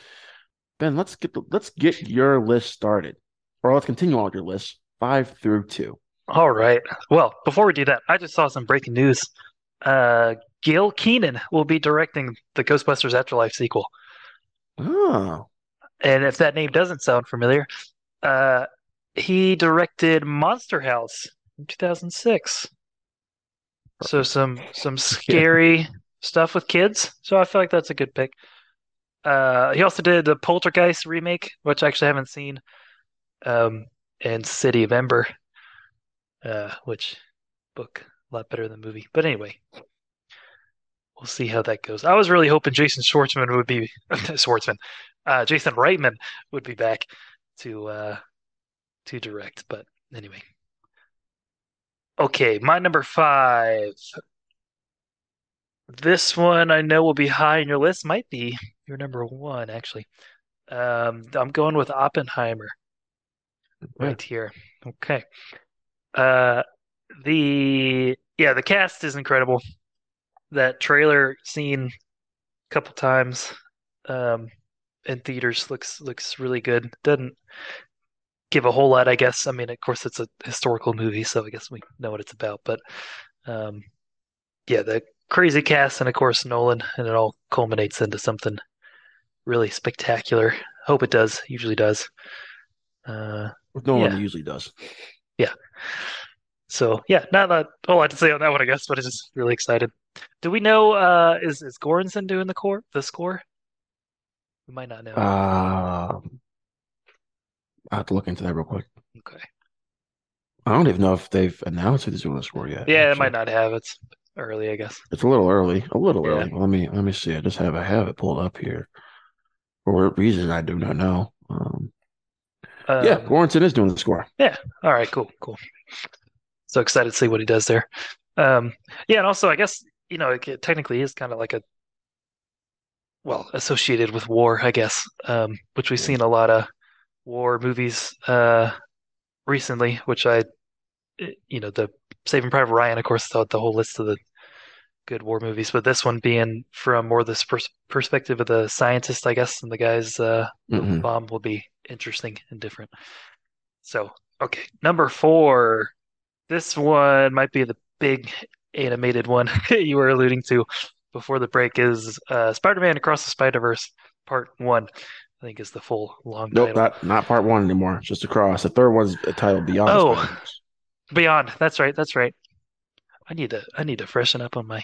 Ben, let's get the, let's get your list started, or let's continue on with your list five through two. All right. Well, before we do that, I just saw some breaking news. Uh, Gil Kenan will be directing the Ghostbusters Afterlife sequel. Oh, And if that name doesn't sound familiar, uh, he directed Monster House in 2006. So some some [laughs] scary stuff with kids. So I feel like that's a good pick. Uh, he also did the Poltergeist remake, which I actually haven't seen, um, and City of Ember, uh, which book a lot better than the movie. But anyway, we'll see how that goes. I was really hoping Jason Schwartzman would be [laughs] Schwartzman, uh, Jason Reitman would be back to uh, to direct. But anyway, okay, my number five. This one I know will be high on your list. Might be your number one, actually. Um, I'm going with Oppenheimer right here. Okay. Uh, the yeah, the cast is incredible. That trailer seen a couple times um, in theaters looks looks really good. Doesn't give a whole lot, I guess. I mean, of course, it's a historical movie, so I guess we know what it's about. But um, yeah, the crazy cast, and of course Nolan, and it all culminates into something really spectacular. Hope it does. Usually does. Uh, Nolan yeah. usually does. Yeah. So yeah, not a whole lot to say on that one, I guess, but it's just really excited. Do we know? Uh, is is Göransson doing the core the score? We might not know. Um, I have to look into that real quick. okay. I don't even know if they've announced who will score yet. Yeah, it might not have. It's early, I guess. It's a little early. A little Yeah. early. Let me let me see. I just have I have it pulled up here. For what reason I do not know. Um, yeah, Um, Warrington is doing the score. Yeah. All right, cool, cool. So excited to see what he does there. Um, yeah, and also I guess you know it technically is kind of like a well associated with war, I guess, um, which we've seen a lot of war movies uh, recently. Which I, eh, you know, the Saving Private Ryan, of course, the, the whole list of the good war movies, but this one being from more this pers perspective of the scientist, I guess, and the guys uh, Mhm. bomb will be interesting and different. So, okay, number four. This one might be the big animated one [laughs] you were alluding to before the break is uh, Spider-Man Across the Spider-Verse Part One. I think is the full long Nope, title. not not part one anymore. Just across. The third one's titled Beyond. Oh. Beyond. That's right. That's right. I need to I need to freshen up on my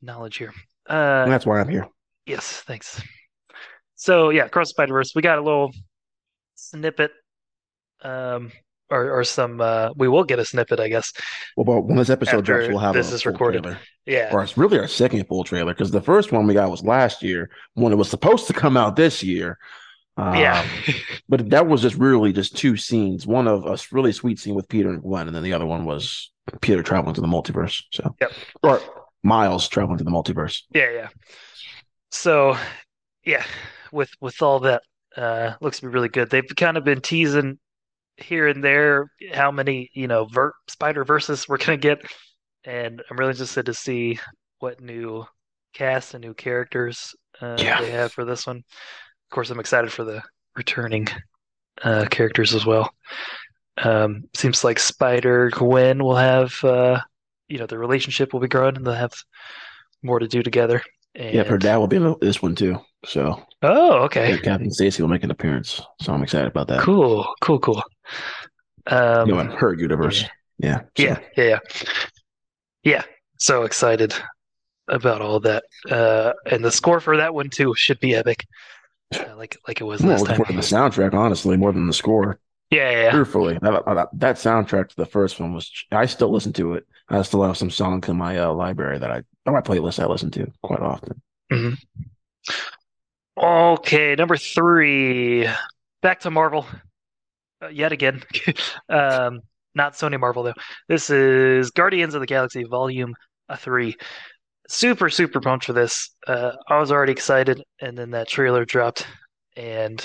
knowledge here. Uh, And that's why I'm here. Yes, thanks. So yeah, Across the Spider-Verse, we got a little snippet, um, or or some. Uh, we will get a snippet, I guess. Well, but when this episode drops, we'll have this a is recorded. trailer. Yeah, Or it's really our second full trailer because the first one we got was last year when it was supposed to come out this year. Um, yeah, [laughs] But that was just really just two scenes. One of a really sweet scene with Peter and Gwen, and then the other one was Peter traveling to the multiverse. So, Yep. or Miles traveling to the multiverse. yeah, yeah. So yeah, with with all that, uh, looks to be really good. They've kind of been teasing here and there how many you know ver Spider Verses we're gonna get, and I'm really interested to see what new cast and new characters uh, Yeah. they have for this one. Of course, I'm excited for the returning uh, characters as well. Um, seems like Spider Gwen will have, uh, you know, the relationship will be growing, and they'll have more to do together. And Yeah, her dad will be in this one too. So, oh, okay, yeah, Captain Stacy will make an appearance. So I'm excited about that. cool, cool, cool. Um, You know, her universe. Yeah. so- Yeah, yeah, yeah. Yeah, so excited about all that. Uh, and the score for that one too should be epic. Uh, like like it was last time. forward to the soundtrack, honestly, more than the score. Yeah, yeah, yeah. Truthfully, that, that, soundtrack to the first one was. I still listen to it. I still have some songs in my uh, library that I on my playlist I listen to quite often. Okay, number three. Back to Marvel. Uh, yet again. [laughs] um, not Sony Marvel though. This is Guardians of the Galaxy Volume 3. Super, super pumped for this. Uh, I was already excited, and then that trailer dropped, and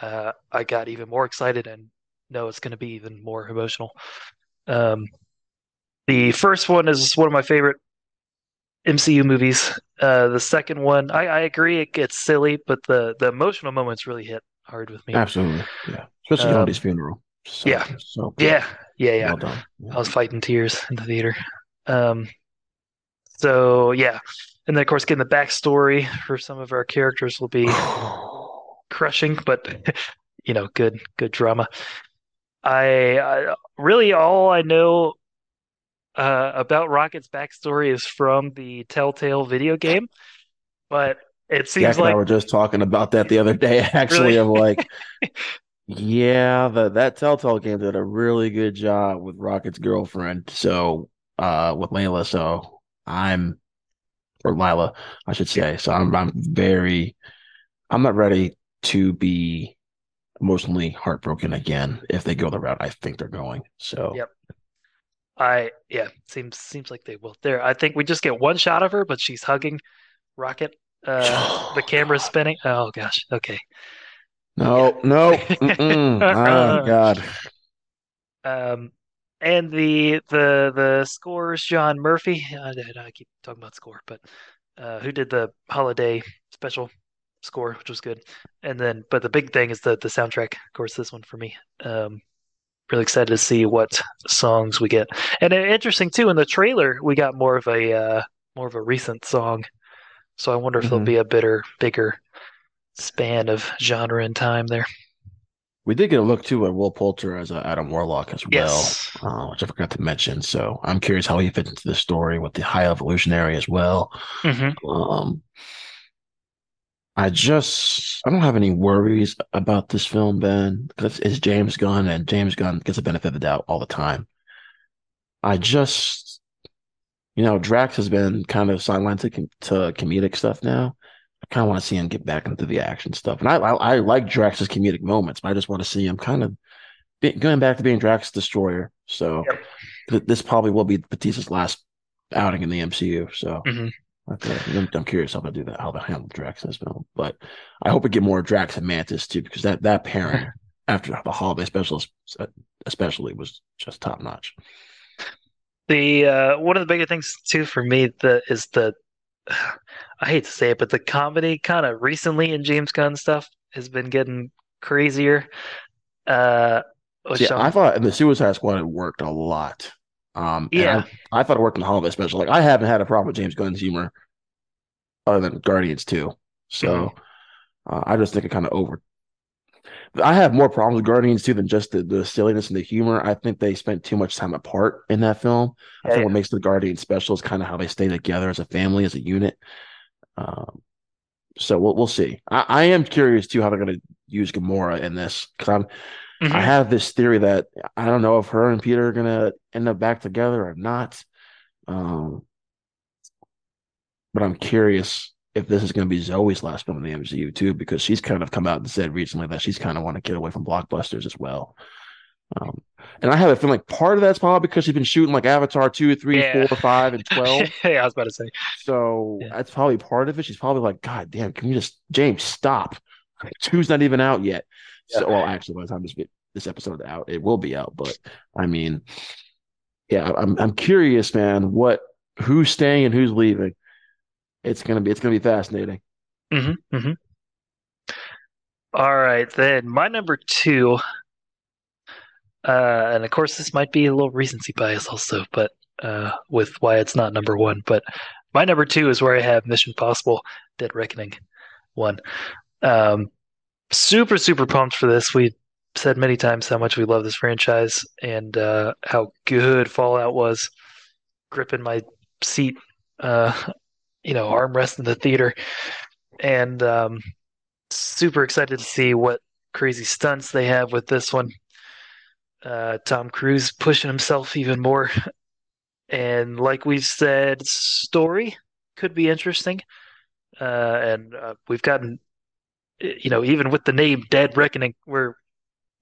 uh, I got even more excited, and know it's going to be even more emotional. Um, the first one is one of my favorite MCU movies. Uh, the second one, I, I agree, it gets silly, but the the emotional moments really hit hard with me. Absolutely, yeah. Especially Um, Yondu's funeral. So, yeah. So good. Yeah, yeah, yeah. Well done. I was fighting tears in the theater. Um, so yeah, and then of course getting the backstory for some of our characters will be [sighs] crushing, but [laughs] you know, good, good drama. I, I really all I know uh, about Rocket's backstory is from the Telltale video game, but it seems Jack and I were just talking about that the other day. [laughs] Actually, Really? of like, [laughs] yeah, the, that Telltale game did a really good job with Rocket's girlfriend. So, uh, with Layla. So I'm, or Lila, I should say. So I'm, I'm very, I'm not ready to be emotionally heartbroken again if they go the route I think they're going. So Yep. I yeah, seems seems like they will. There, I think we just get one shot of her, but she's hugging Rocket. Uh, [sighs] the camera's spinning. Oh gosh. Okay. No, no, oh God, Um, and the the the scores, John Murphy. I, I keep talking about score, but uh, who did the holiday special score, which was good. And then, but the big thing is the the soundtrack. Of course, this one for me. Um, really excited to see what songs we get. And uh, interesting too, in the trailer, we got more of a uh, more of a recent song. So I wonder if Mhm. there'll be a bitter, bigger span of genre and time there. We did get a look too at Will Poulter as Adam Warlock as well, Yes. uh, which I forgot to mention. So I'm curious how he fits into the story with the High Evolutionary as well. hmm Um, I just I don't have any worries about this film, Ben, because it's James Gunn, and James Gunn gets the benefit of the doubt all the time. I just, you know, Drax has been kind of sidelined to, to comedic stuff now. I kind of want to see him get back into the action stuff, and I I, I like Drax's comedic moments, but I just want to see him kind of be, going back to being Drax Destroyer. So Yep. th- this probably will be Bautista's last outing in the MCU. So Mhm. okay, I'm, I'm curious how they do that, how they handle Drax in this film. But I hope we get more Drax and Mantis too, because that that pairing [laughs] after the holiday specials, especially, was just top notch. The uh, one of the bigger things too for me the is the I hate to say it, but the comedy kind of recently in James Gunn stuff has been getting crazier. Uh, Yeah, I'm- thought in the Suicide Squad it worked a lot. Um, Yeah. I, I thought it worked in the holiday special. Like I haven't had a problem with James Gunn's humor, other than Guardians too. So uh, I just think it kind of over. I have more problems with Guardians too than just the, the silliness and the humor. I think they spent too much time apart in that film. I Yeah, think yeah. what makes the Guardians special is kind of how they stay together as a family, as a unit. Um, so we'll we'll see. I, I am curious too how they're going to use Gamora in this because I'm Mhm. I have this theory that I don't know if her and Peter are gonna end up back together or not. Um, but I'm curious if this is gonna be Zoe's last film in the MCU too, because she's kind of come out and said recently that she's kind of want to get away from blockbusters as well. Um, and I have a feeling like part of that's probably because she's been shooting like Avatar two, three, Yeah. four, five, and [laughs] twelve. yeah, I was about to say. So Yeah. that's probably part of it. She's probably like, God damn, can you just James stop? [laughs] Two's not even out yet. So well, actually, by the time this this episode is out, it will be out. But I mean, yeah, I'm I'm curious, man. What who's staying and who's leaving? It's gonna be it's gonna be fascinating. hmm hmm All right, then my number two, uh, and of course this might be a little recency bias also, but uh, with why it's not number one. But my number two is where I have Mission Possible: Dead Reckoning one. Um, super super pumped for this. We said many times how much we love this franchise and uh, how good Fallout was. Gripping my seat, uh, you know, armrest in the theater, and um, super excited to see what crazy stunts they have with this one. Uh, Tom Cruise pushing himself even more. And like we've said, story could be interesting. Uh, and uh, we've gotten, you know, even with the name Dead Reckoning, we're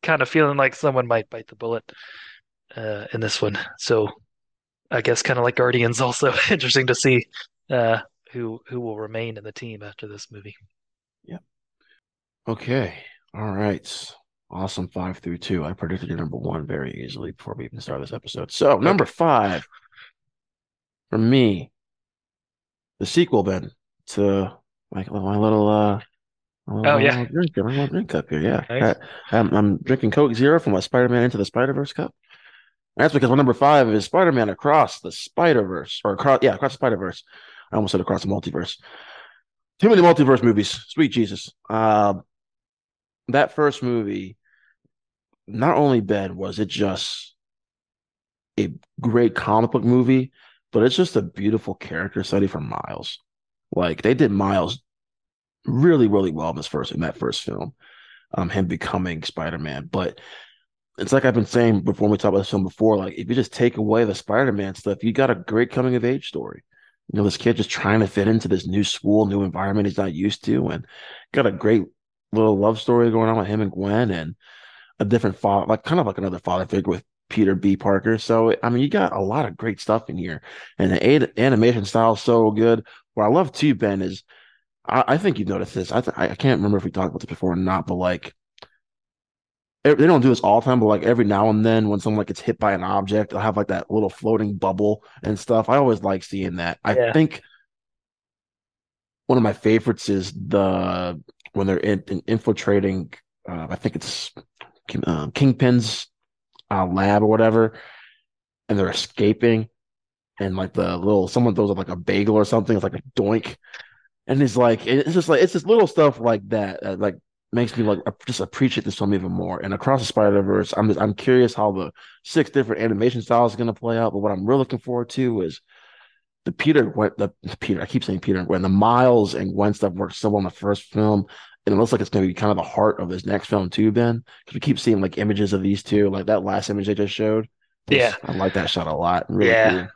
kind of feeling like someone might bite the bullet uh, in this one. So I guess kind of like Guardians, also [laughs] interesting to see uh, who who will remain in the team after this movie. Yep. Okay, all right, awesome. Five through two. I predicted your number one very easily before we even start this episode. So number five for me, the sequel then to my my little uh. my Oh, yeah. drink, drink cup here. Yeah, Nice. I- I'm, I'm drinking Coke Zero from my Spider-Man into the Spider-Verse cup. That's because my number five is Spider-Man across the Spider-Verse, or across, yeah, across the Spider-Verse. I almost said across the multiverse. Too many multiverse movies. Sweet Jesus. Um, that first movie, not only Ben was it just a great comic book movie, but it's just a beautiful character study for Miles. Like they did Miles really, really well in this first in that first film. Um, him becoming Spider-Man. But it's like I've been saying before we talked about this film before, like if you just take away the Spider-Man stuff, you got a great coming of age story. You know, this kid just trying to fit into this new school, new environment he's not used to, and got a great little love story going on with him and Gwen, and a different father, like kind of like another father figure with Peter B. Parker. So I mean, you got a lot of great stuff in here, and the animation style is so good. What I love too, Ben, is I, I think you've noticed this. I th- I can't remember if we talked about this before or not, but like they don't do this all the time, but like every now and then when someone like gets hit by an object, they'll have like that little floating bubble and stuff. I always like seeing that. I Yeah. think one of my favorites is the when they're in, in- infiltrating. Uh, I think it's uh, Kingpin's uh, lab or whatever, and they're escaping. and like the little someone throws up like a bagel or something. It's like a doink, and it's like it's just like it's just little stuff like that that like makes me like just appreciate this film even more. And across the Spider Verse, I'm just, I'm curious how the six different animation styles are going to play out. But what I'm really looking forward to is the Peter Gwen, the Peter. I keep saying Peter and Gwen. The Miles and Gwen stuff worked so well in the first film, and it looks like it's going to be kind of the heart of this next film too. Ben, because we keep seeing like images of these two, like that last image they just showed. Yeah, I like that shot a lot. Really yeah. Cool.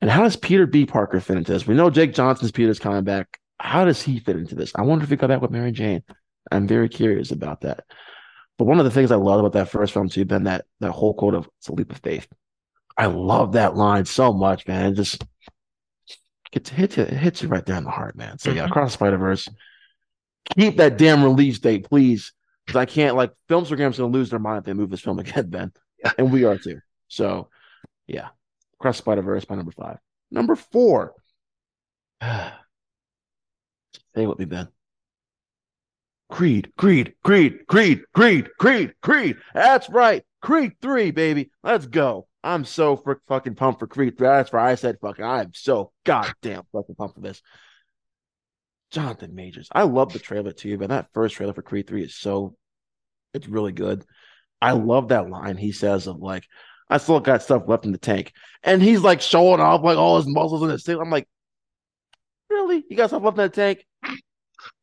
And how does Peter B. Parker fit into this? We know Jake Johnson's Peter's coming back. How does he fit into this? I wonder if he got back with Mary Jane. I'm very curious about that. But one of the things I love about that first film too, Ben, that that whole quote of "It's a leap of faith." I love that line so much, man. It just it hits you, it hits you right there in the heart, man. So yeah, mm-hmm. across Spider Verse, keep that damn release date, please, because I can't like Films for Grams gonna lose their mind if they move this film again, Ben, yeah. and we are too. So yeah, across Spider Verse, my number five. Number four. [sighs] Say what me, Ben. Creed, Creed, Creed, Creed, Creed, Creed, Creed. That's right. Creed 3, baby. Let's go. I'm so frick fucking pumped for Creed 3. That's why I said fucking I'm so goddamn fucking pumped for this. Jonathan Majors. I love the trailer too, but that first trailer for Creed 3 is so it's really good. I love that line he says of like, I still got stuff left in the tank. And he's like showing off like all his muscles in his tank. I'm like, really? You got stuff left in the tank?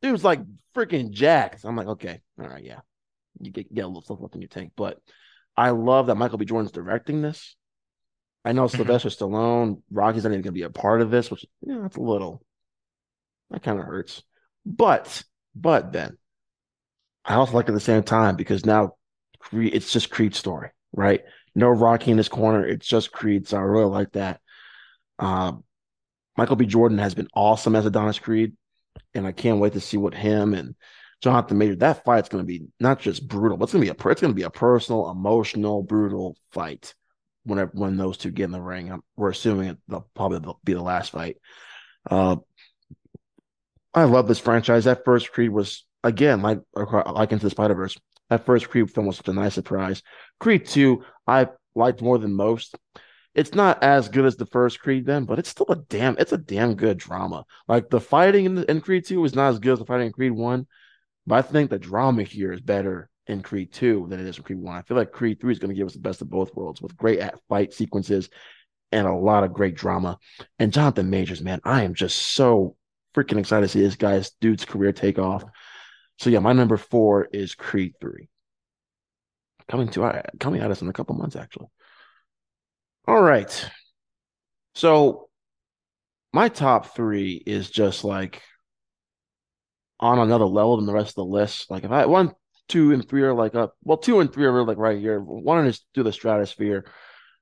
Dude's like freaking jacked. I'm like, okay, all right, yeah, you get, get a little stuff left in your tank. But I love that Michael B. Jordan's directing this. I know mm-hmm. Sylvester Stallone, Rocky's not even going to be a part of this, which yeah, that's a little that kind of hurts. But but then I also like at the same time because now Creed, it's just Creed's story, right? No Rocky in his corner. It's just Creed. So I really like that. Um, Michael B. Jordan has been awesome as Adonis Creed and I can't wait to see what him and Jonathan Major that fight's going to be not just brutal, but it's going to be a it's going to be a personal, emotional, brutal fight. Whenever when those two get in the ring, I'm, we're assuming they'll probably be the last fight. Uh, I love this franchise. That first Creed was again like like into the Spider Verse. That first Creed film was such a nice surprise. Creed two, I liked more than most it's not as good as the first Creed then, but it's still a damn it's a damn good drama. Like the fighting in, in Creed 2 is not as good as the fighting in Creed 1, but I think the drama here is better in Creed 2 than it is in Creed 1. I feel like Creed 3 is going to give us the best of both worlds with great fight sequences and a lot of great drama. And Jonathan Majors, man, I am just so freaking excited to see this guy's dude's career take off. So yeah, my number 4 is Creed 3. Coming to uh, coming at us in a couple months actually. All right. So my top three is just like on another level than the rest of the list. Like if I one, two, and three are like up. Well, two and three are really like right here. One is to the stratosphere.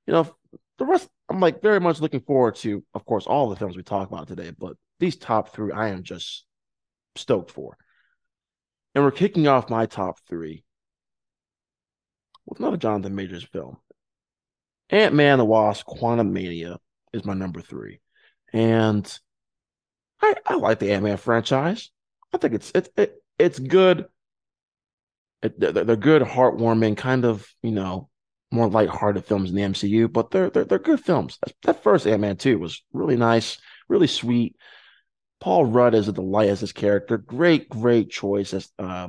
You know, the rest I'm like very much looking forward to, of course, all the films we talk about today. But these top three, I am just stoked for. And we're kicking off my top three with another Jonathan Majors film. Ant Man the Wasp, Quantumania is my number three, and I I like the Ant Man franchise. I think it's it's it, it's good. It, they're, they're good, heartwarming, kind of you know more light-hearted films in the MCU, but they're they're, they're good films. That, first Ant Man two was really nice, really sweet. Paul Rudd is a delight as his character. Great, great choice as uh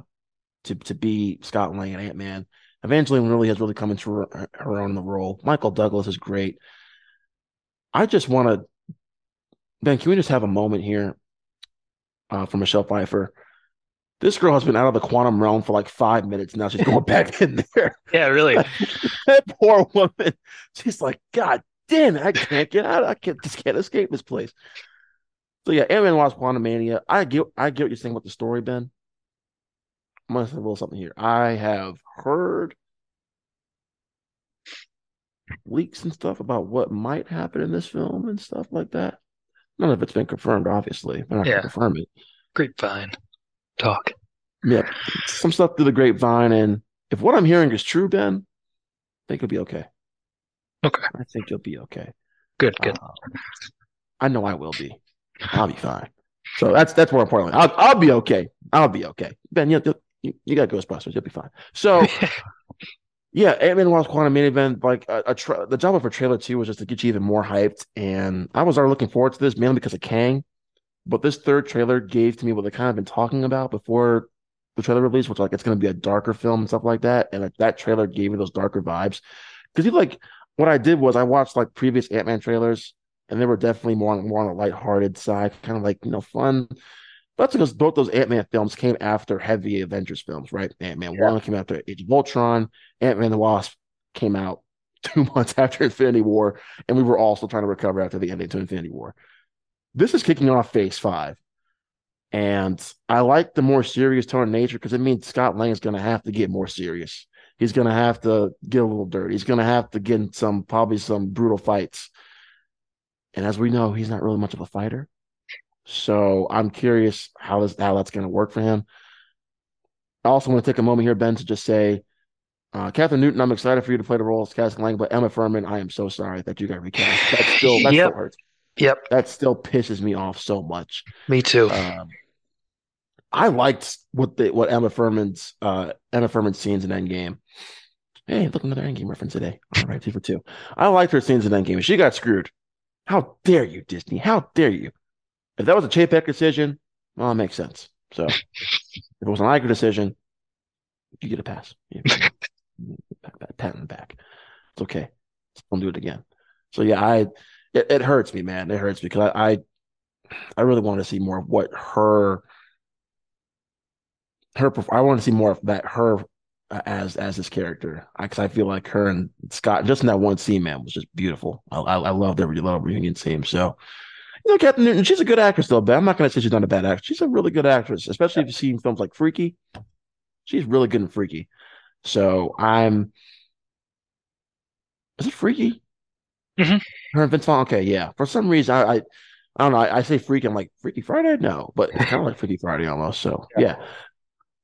to to be Scott Lang and Ant Man. Evangeline really has really come into her, her own in the role. Michael Douglas is great. I just want to, Ben, can we just have a moment here uh, for Michelle Pfeiffer? This girl has been out of the quantum realm for like five minutes now. She's going back in there. [laughs] Yeah, really. [laughs] that poor woman. She's like, God damn it, I can't get out. I can't just can't escape this place. So yeah, Ant-Man Wasp Quantumania. I get I get what you're saying about the story, Ben. I'm gonna say a little something here. I have heard leaks and stuff about what might happen in this film and stuff like that. None of it's been confirmed, obviously. They're not yeah. confirm it. Grapevine talk. Yeah, some stuff through the grapevine, and if what I'm hearing is true, Ben, I think you'll be okay. Okay. I think you'll be okay. Good, good. Uh, I know I will be. I'll be fine. So that's that's more importantly. I'll I'll be okay. I'll be okay. Ben, you'll, you'll you, you got Ghostbusters. You'll be fine. So, [laughs] Yeah, Ant Man Lost Quantumania, like a, a tra- the job of a trailer too was just to get you even more hyped. And I was already looking forward to this mainly because of Kang. But this third trailer gave to me what they kind of been talking about before the trailer release, which like it's going to be a darker film and stuff like that. And like, that trailer gave me those darker vibes. Because you like what I did was I watched like previous Ant Man trailers, and they were definitely more on, more on the lighthearted side, kind of like you know fun. That's because both those Ant Man films came after heavy Avengers films, right? Ant Man yeah. one came after Age of Ultron. Ant Man the Wasp came out [laughs] two months after Infinity War, and we were all still trying to recover after the ending to Infinity War. This is kicking off Phase Five, and I like the more serious tone of nature because it means Scott Lang is going to have to get more serious. He's going to have to get a little dirty. He's going to have to get in some probably some brutal fights. And as we know, he's not really much of a fighter. So I'm curious how is how that's going to work for him. I also want to take a moment here, Ben, to just say, uh, Kathryn Newton, I'm excited for you to play the role of Cassie Lang, but Emma Fuhrmann, I am so sorry that you got recast. That still [laughs] that yep. still hurts. Yep. That still pisses me off so much. Me too. Um, I liked what the what Emma Fuhrmann's uh Emma Fuhrmann's scenes in Endgame. Hey, look another Endgame reference today. All right, two for two. I liked her scenes in Endgame. She got screwed. How dare you, Disney? How dare you? If that was a Chapek decision, well, it makes sense. So if it was an Iger decision, you get a pass. You pat, the back. It's okay. Don't do it again. So yeah, I it, it hurts me, man. It hurts because I, I I really want to see more of what her her I want to see more of that her uh, as as this character because I, I, feel like her and Scott just in that one scene, man, was just beautiful. I I, I loved every love reunion scene. So you know, Kathryn Newton, she's a good actress though, but I'm not going to say she's not a bad actress. She's a really good actress, especially if you've seen films like Freaky. She's really good in Freaky. So I'm. Is it Freaky? Mm-hmm. Her and Vince Vaughn. Okay, yeah. For some reason, I, I, I don't know. I, I say Freaky. I'm like Freaky Friday. No, but it's kind of like Freaky Friday almost. So [laughs] yeah. yeah.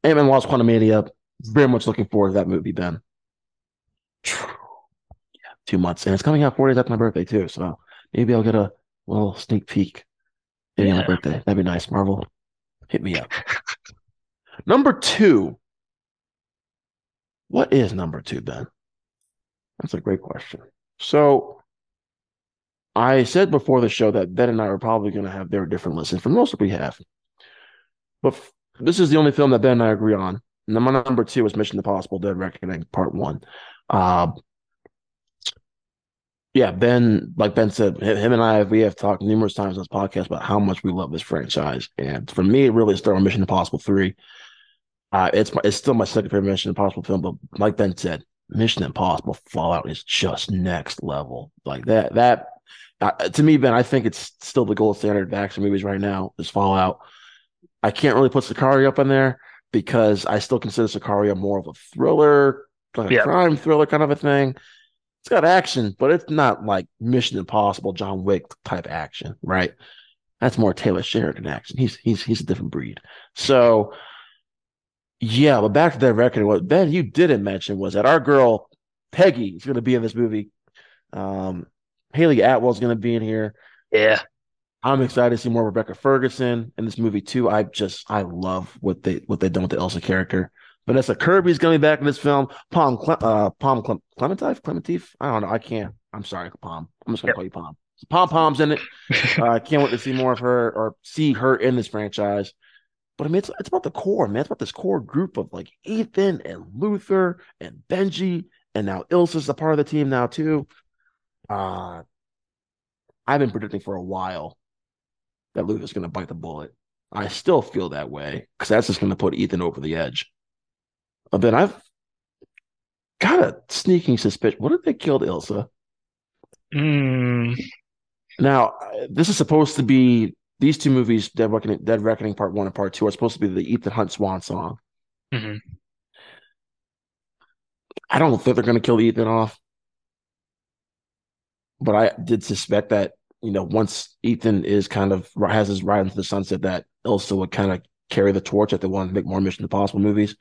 Ant-Man Lost Quantumania. Very much looking forward to that movie, Ben. Yeah, two months, and it's coming out four days after my birthday too. So maybe I'll get a little sneak peek. Maybe yeah. my birthday. That'd be nice. Marvel, hit me up. [laughs] number two. What is number two, Ben? That's a great question. So I said before the show that Ben and I are probably going to have very different lists, and for most of we have. But this is the only film that Ben and I agree on. And my number two is Mission Impossible: Dead Reckoning Part One. Uh, yeah, Ben, like Ben said, him and I, we have talked numerous times on this podcast about how much we love this franchise. And for me, it really started with Mission Impossible 3. Uh, it's my, it's still my second favorite Mission Impossible film, but like Ben said, Mission Impossible Fallout is just next level. Like that, that uh, to me, Ben, I think it's still the gold standard of action movies right now. Is Fallout. I can't really put Sicario up in there because I still consider Sicario more of a thriller, like a yeah. crime thriller kind of a thing. It's got action, but it's not like Mission Impossible, John Wick type action, right? That's more Taylor Sheridan action. He's he's he's a different breed. So yeah, but back to that record, what Ben you didn't mention was that our girl Peggy is going to be in this movie. Um, Hayley Atwell's going to be in here. Yeah, I'm excited to see more Rebecca Ferguson in this movie too. I just I love what they what they done with the Ilsa character. Vanessa Kirby's going to be back in this film. Pom Cle- uh Pom Cle- Clementif Clementif. I don't know. I can't. I'm sorry, Pom. I'm just going to yep. call you Palm. Pom Pom's in it. uh, [laughs] I can't wait to see more of her or see her in this franchise. But I mean, it's, it's about the core, man. It's about this core group of like Ethan and Luther and Benji, and now Ilsa's a part of the team now too. Uh, I've been predicting for a while that Luther's going to bite the bullet. I still feel that way because that's just going to put Ethan over the edge. But then I've got a sneaking suspicion. What if they killed Ilsa? Mm. Now, this is supposed to be these two movies, Dead Reckoning, Dead Reckoning Part One and Part Two, are supposed to be the Ethan Hunt Swan song. Mm-hmm. I don't think they're going to kill Ethan off, but I did suspect that you know once Ethan is kind of has his ride into the sunset, that Ilsa would kind of carry the torch if they want to make more Mission Impossible movies.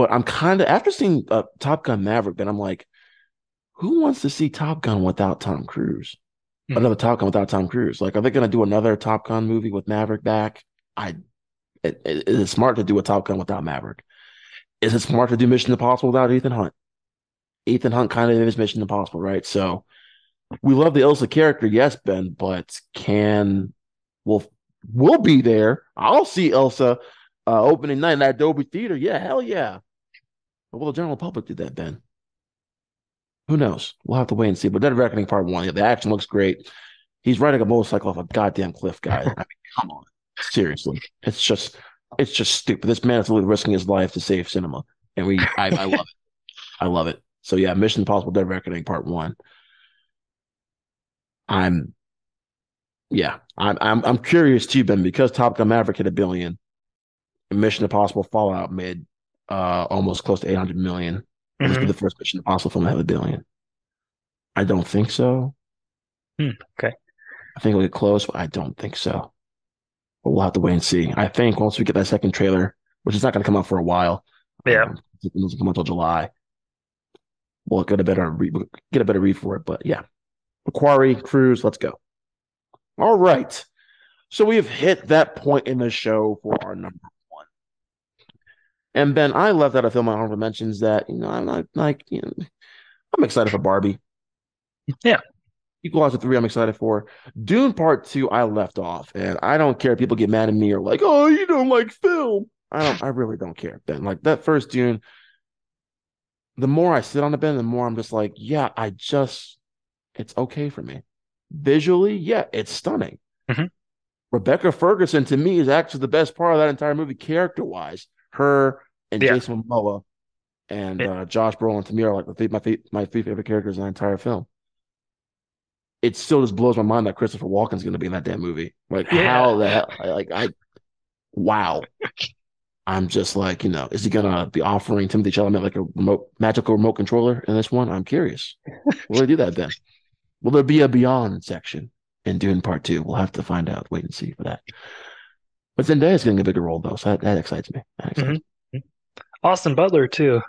But I'm kind of after seeing uh, Top Gun Maverick, then I'm like, who wants to see Top Gun without Tom Cruise? mm Another Top Gun without Tom Cruise. Like, are they going to do another Top Gun movie with Maverick back? I, it, it, smart to do a Top Gun without Maverick. is it smart to do Mission Impossible without Ethan Hunt? Ethan Hunt kind of is Mission Impossible, right? So we love the Ilsa character, yes, Ben, but can will will be there. I'll see Ilsa uh, opening night in that Dolby Theater. Yeah, hell yeah. But will the general public do that, then? Who knows? We'll have to wait and see. But Dead Reckoning Part One, the action looks great. He's riding a motorcycle off a goddamn cliff, guys. I mean, come on, seriously. It's just, it's just stupid. This man is literally risking his life to save cinema, and we, I, I love it. I love it. So yeah, Mission Impossible: Dead Reckoning Part One. I'm, yeah, I'm, I'm, I'm curious too, Ben, because Top Gun Maverick hit a billion. Mission Impossible Fallout made uh almost close to 800 million. Mm-hmm. This be the first Mission Impossible film to have a billion. I don't think so. Hmm, okay. I think it'll get close, but I don't think so. But we'll have to wait and see. I think once we get that second trailer, which is not going to come out for a while, yeah, um, it doesn't come until July. We'll get a better read, get a better read for it. But yeah, McQuarrie, Cruise, let's go. All right. So we have hit that point in the show for our number. And Ben, I left out a film on honorable mentions that, you know, I'm not like, you know, I'm excited for Barbie. Yeah. Equalizer 3, I'm excited for. Dune Part 2, I left off. And I don't care if people get mad at me or like, oh, you don't like film. I don't, I really don't care, Ben. Like that first Dune, the more I sit on the Ben, the more I'm just like, yeah, I just it's okay for me. Visually, yeah, it's stunning. Mm-hmm. Rebecca Ferguson to me is actually the best part of that entire movie, character wise. Her and yeah. Jason Momoa and yeah. uh, Josh Brolin to me are like the, my my three favorite characters in the entire film. It still just blows my mind that Christopher Walken's going to be in that damn movie. Like yeah. how hell? like I wow. [laughs] I'm just like, you know, is he gonna be offering Timothée Chalamet like a remote magical remote controller in this one? I'm curious. Will they do that then? Will there be a beyond section in Dune Part Two? We'll have to find out. Wait and see for that. But Zendaya's getting a bigger role though, so that, that excites me. That excites mm-hmm. me. Austin Butler too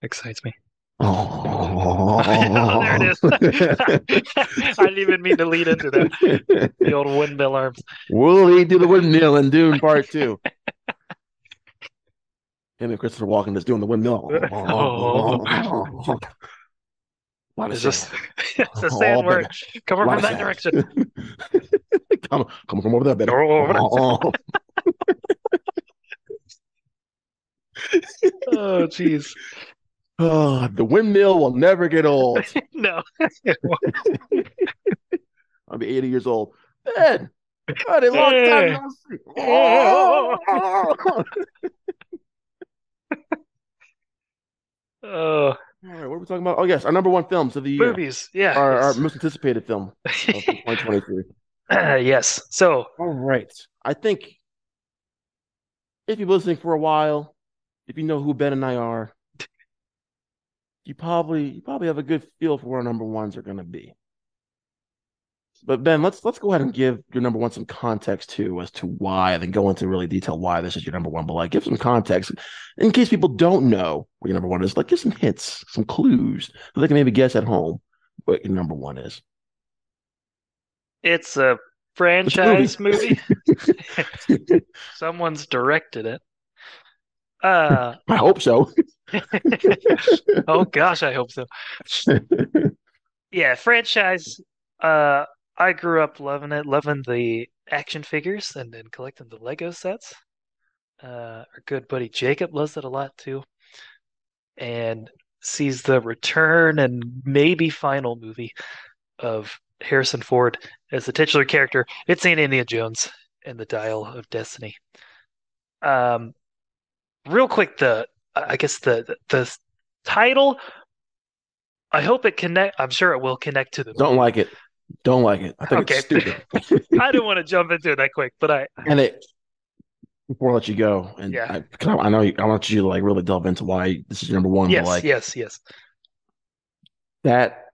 excites me. Oh, [laughs] there it is. [laughs] I didn't even mean to lead into that. The old windmill arms. Will he do the windmill in Dune Part Two? [laughs] Him and Christopher Walken just doing the windmill. oh. It's just it's a word coming from that direction. Come, come from over there, better. Oh, uh-huh. [laughs] oh, jeez. Oh, the windmill will never get old. [laughs] no. [laughs] I'll be 80 years old. Ed, what a long time no see. Oh. oh. All right, what are we talking about? Oh, yes, our number one films of the year. Movies, yeah. Our, our most anticipated film of 2023. [clears throat] Yes. So, all right. I think if you've been listening for a while, if you know who Ben and I are, you probably you probably have a good feel for where number ones are going to be. But Ben, let's let's go ahead and give your number one some context too as to why, and then go into really detail why this is your number one. But like, give some context in case people don't know what your number one is. Like, give some hints, some clues so they can maybe guess at home what your number one is. It's a franchise movie. [laughs] Someone's directed it. Uh, [laughs] I hope so. [laughs] oh gosh, I hope so. yeah, franchise. Uh, I grew up loving it, loving the action figures and then collecting the Lego sets. Uh, our good buddy Jacob loves it a lot too, and sees the return and maybe final movie of Harrison Ford as the titular character. It's in Indiana Jones and the Dial of Destiny. Um, real quick, the I guess the the, the title. I hope it connect. I'm sure it will connect to the. Don't movie. like it. Don't like it. I think okay. it's stupid. [laughs] I didn't want to jump into it that quick, but I and it before I let you go, and yeah, I, I, know you, I want you to like really delve into why this is number one. Yes, like, yes, yes. That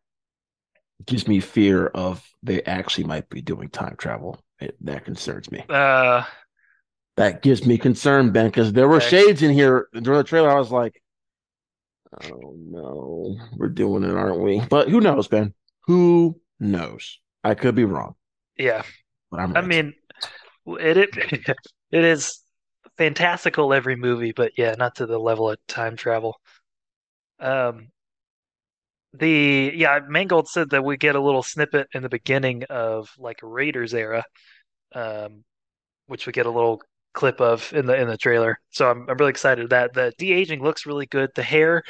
gives me fear of they actually might be doing time travel. It, that concerns me. Uh, that gives me concern, Ben, because there were okay. shades in here during the trailer. I was like, "Oh no, we're doing it, aren't we?" But who knows, Ben? Who knows? I could be wrong. Yeah, but I'm right. I mean, it, it [laughs] it is fantastical every movie, but yeah, not to the level of time travel. Um, the yeah, Mangold said that we get a little snippet in the beginning of like Raiders era, um, which we get a little clip of in the in the trailer. So I'm I'm really excited that the de aging looks really good. The hair,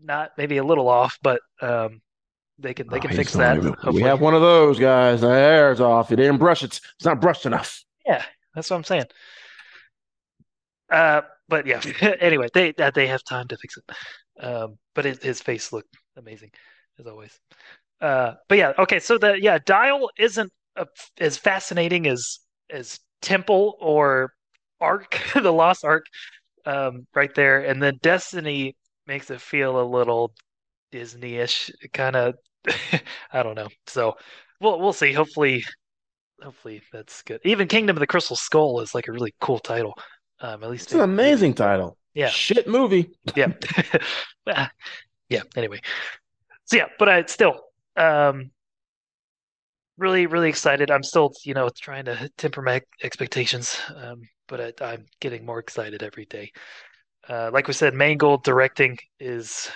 not maybe a little off, but um, they can they can Oh, fix that. even- we have one of those guys. The hair's off. You didn't brush it. It's not brushed enough. Yeah, that's what I'm saying. Uh, but yeah. [laughs] anyway, they that they have time to fix it. Um, but his, his face looked amazing as always. Uh, but yeah, okay. So the yeah, Dial isn't a, as fascinating as as Temple or Ark, [laughs] the Lost Ark, um, right there, and then Destiny makes it feel a little Disney-ish, kind of. [laughs] I don't know. So we'll we'll see. Hopefully, hopefully that's good. Even Kingdom of the Crystal Skull is like a really cool title. Um, at least It's an amazing title. Yeah. Shit movie. [laughs] yeah. Ah, [laughs] yeah. Anyway. So yeah, but I still um really, really excited. I'm still, you know, trying to temper my expectations. Um, but I, I'm getting more excited every day. Uh, like we said, Mangold directing is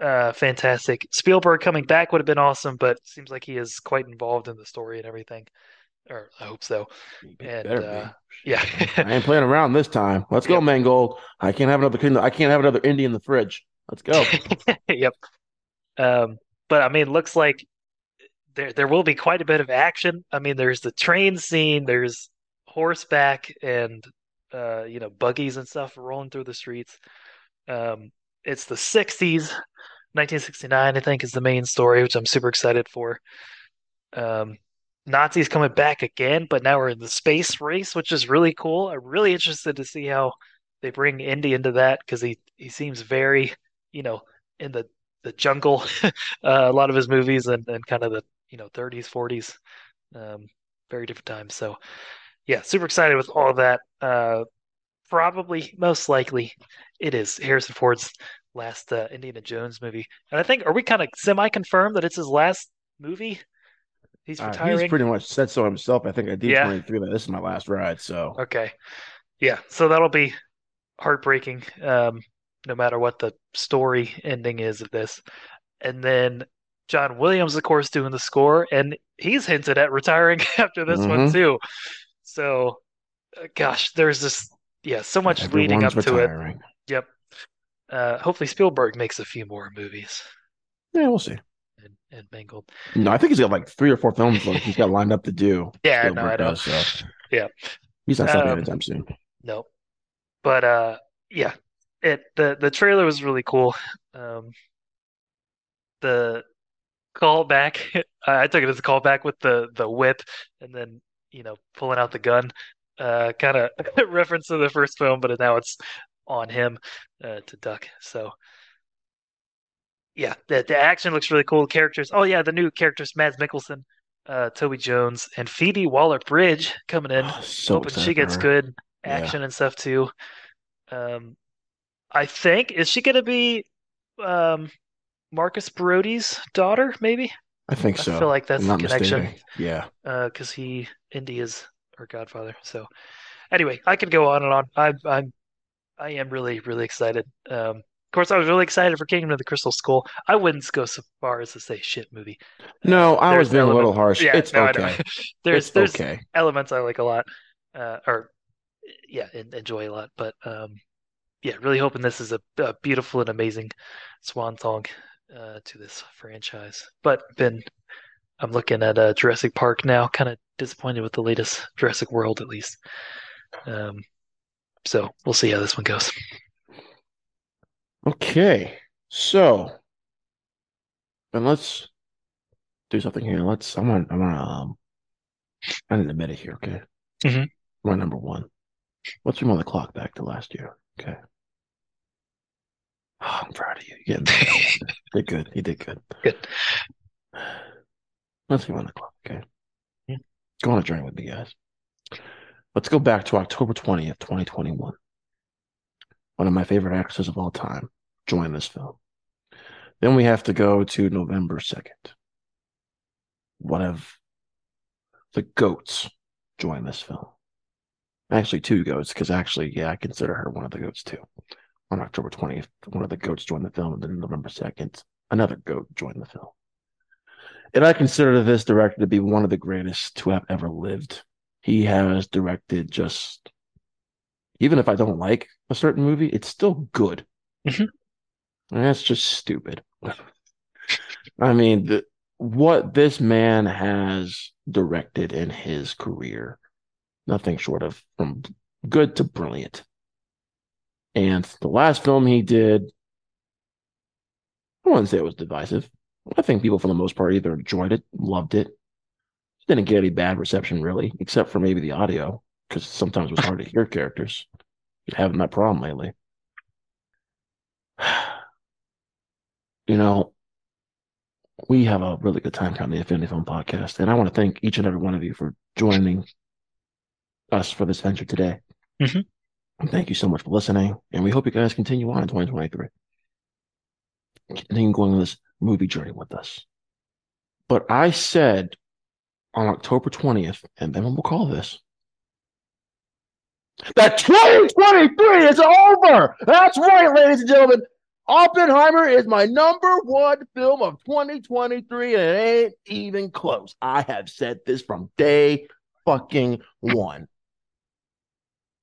uh fantastic. Spielberg coming back would have been awesome, but seems like he is quite involved in the story and everything. Or I hope so. And, uh, Yeah. [laughs] I ain't playing around this time. Let's go, Yep. Mangold. I can't have another. I can't have another Indy in the fridge. Let's go. [laughs] Yep. Um, but I mean, looks like there there will be quite a bit of action. I mean, there's the train scene, there's horseback and uh, you know, buggies and stuff rolling through the streets. Um, it's the 60s, 1969, I think, is the main story, which I'm super excited for. Um, Nazis coming back again, but now we're in the space race, which is really cool. I'm really interested to see how they bring Indy into that because he he seems very, you know, in the the jungle. [laughs] uh, a lot of his movies and and kind of the you know 30s, 40s, um, very different times. So yeah, super excited with all that. Uh, probably most likely it is Harrison Ford's last uh, Indiana Jones movie, and I think are we kind of semi confirmed that it's his last movie? He's Uh, retiring. he's pretty much said so himself. I think at Yeah. D23 that this is my last ride. So Okay. Yeah, so that'll be heartbreaking, um, no matter what the story ending is of this. And then John Williams, of course, doing the score, and he's hinted at retiring [laughs] after this one Mhm. too. So, uh, gosh, there's this yeah, so much leading up everyone's to it. Yep. Uh, hopefully Spielberg makes a few more movies Yeah, we'll see. And, and Mangold. No, I think he's got like three or four films like he's got lined up to do. [laughs] Yeah, Spielberg I know. does, so Yeah. he's not stopping Um, anytime soon. Nope. But uh yeah, it the the trailer was really cool. Um the callback [laughs] I took it as a callback with the the whip and then, you know, pulling out the gun. Uh kind of [laughs] reference to the first film, but now it's on him uh to duck. So yeah, the the action looks really cool. The characters. Oh yeah, the new characters Mads Mikkelsen, uh Toby Jones and Phoebe Waller-Bridge coming in so hoping she gets good Yeah. action and stuff too. Um, I think is she gonna be um Marcus Brody's daughter? Maybe I think I so. feel like that's the connection. mistaken. Yeah. Uh, because he Indy is her godfather. So anyway, I could go on and on. I I'm I am really really excited. Um, of course, I was really excited for Kingdom of the Crystal Skull. I wouldn't go so far as to say shit movie. No, Uh, I was being a little harsh. Yeah, it's no, okay. [laughs] there's it's there's okay. elements I like a lot, uh, or yeah, en- enjoy a lot. But um, yeah, really hoping this is a, a beautiful and amazing swan song uh, to this franchise. But Ben, I'm looking at uh, Jurassic Park now. Kind of disappointed with the latest Jurassic World, at least. Um, so we'll see how this one goes. Okay. So, and let's do something here. Let's. I want. I want to. Um, I need admit it here. Okay. Mm-hmm. My number one. Let's rewind the clock back to last year. Okay. Oh, [sighs] I'm proud of you. [laughs] You getting did good. He did good. Good. Let's rewind the clock. Okay. Yeah. Go on a journey with me, guys. Let's go back to October 20th, 2021. One of my favorite actors of all time joined this film. Then we have to go to November 2nd. One of the goats joined this film. Actually, two goats, because actually, yeah, I consider her one of the goats too. On October 20th, one of the goats joined the film, and then November 2nd, another goat joined the film. And I consider this director to be one of the greatest to have ever lived. He has directed just, even if I don't like a certain movie, it's still good. Mhm. That's just stupid. I mean, the, what this man has directed in his career, nothing short of from good to brilliant. And the last film he did, I wouldn't say it was divisive. I think people, for the most part, either enjoyed it, loved it, didn't get any bad reception really, except for maybe the audio, because sometimes it was hard to hear characters. Having that problem lately. [sighs] You know, we have a really good time on the Infinity Film Podcast, and I want to thank each and every one of you for joining us for this venture today. Mhm. Thank you so much for listening, and we hope you guys continue on in 2023. Continue going on this movie journey with us. But I said on October 20th, and then we'll call this that 2023 is over. That's right, ladies and gentlemen. Oppenheimer is my number one film of 2023, and it ain't even close. I have said this from day fucking one.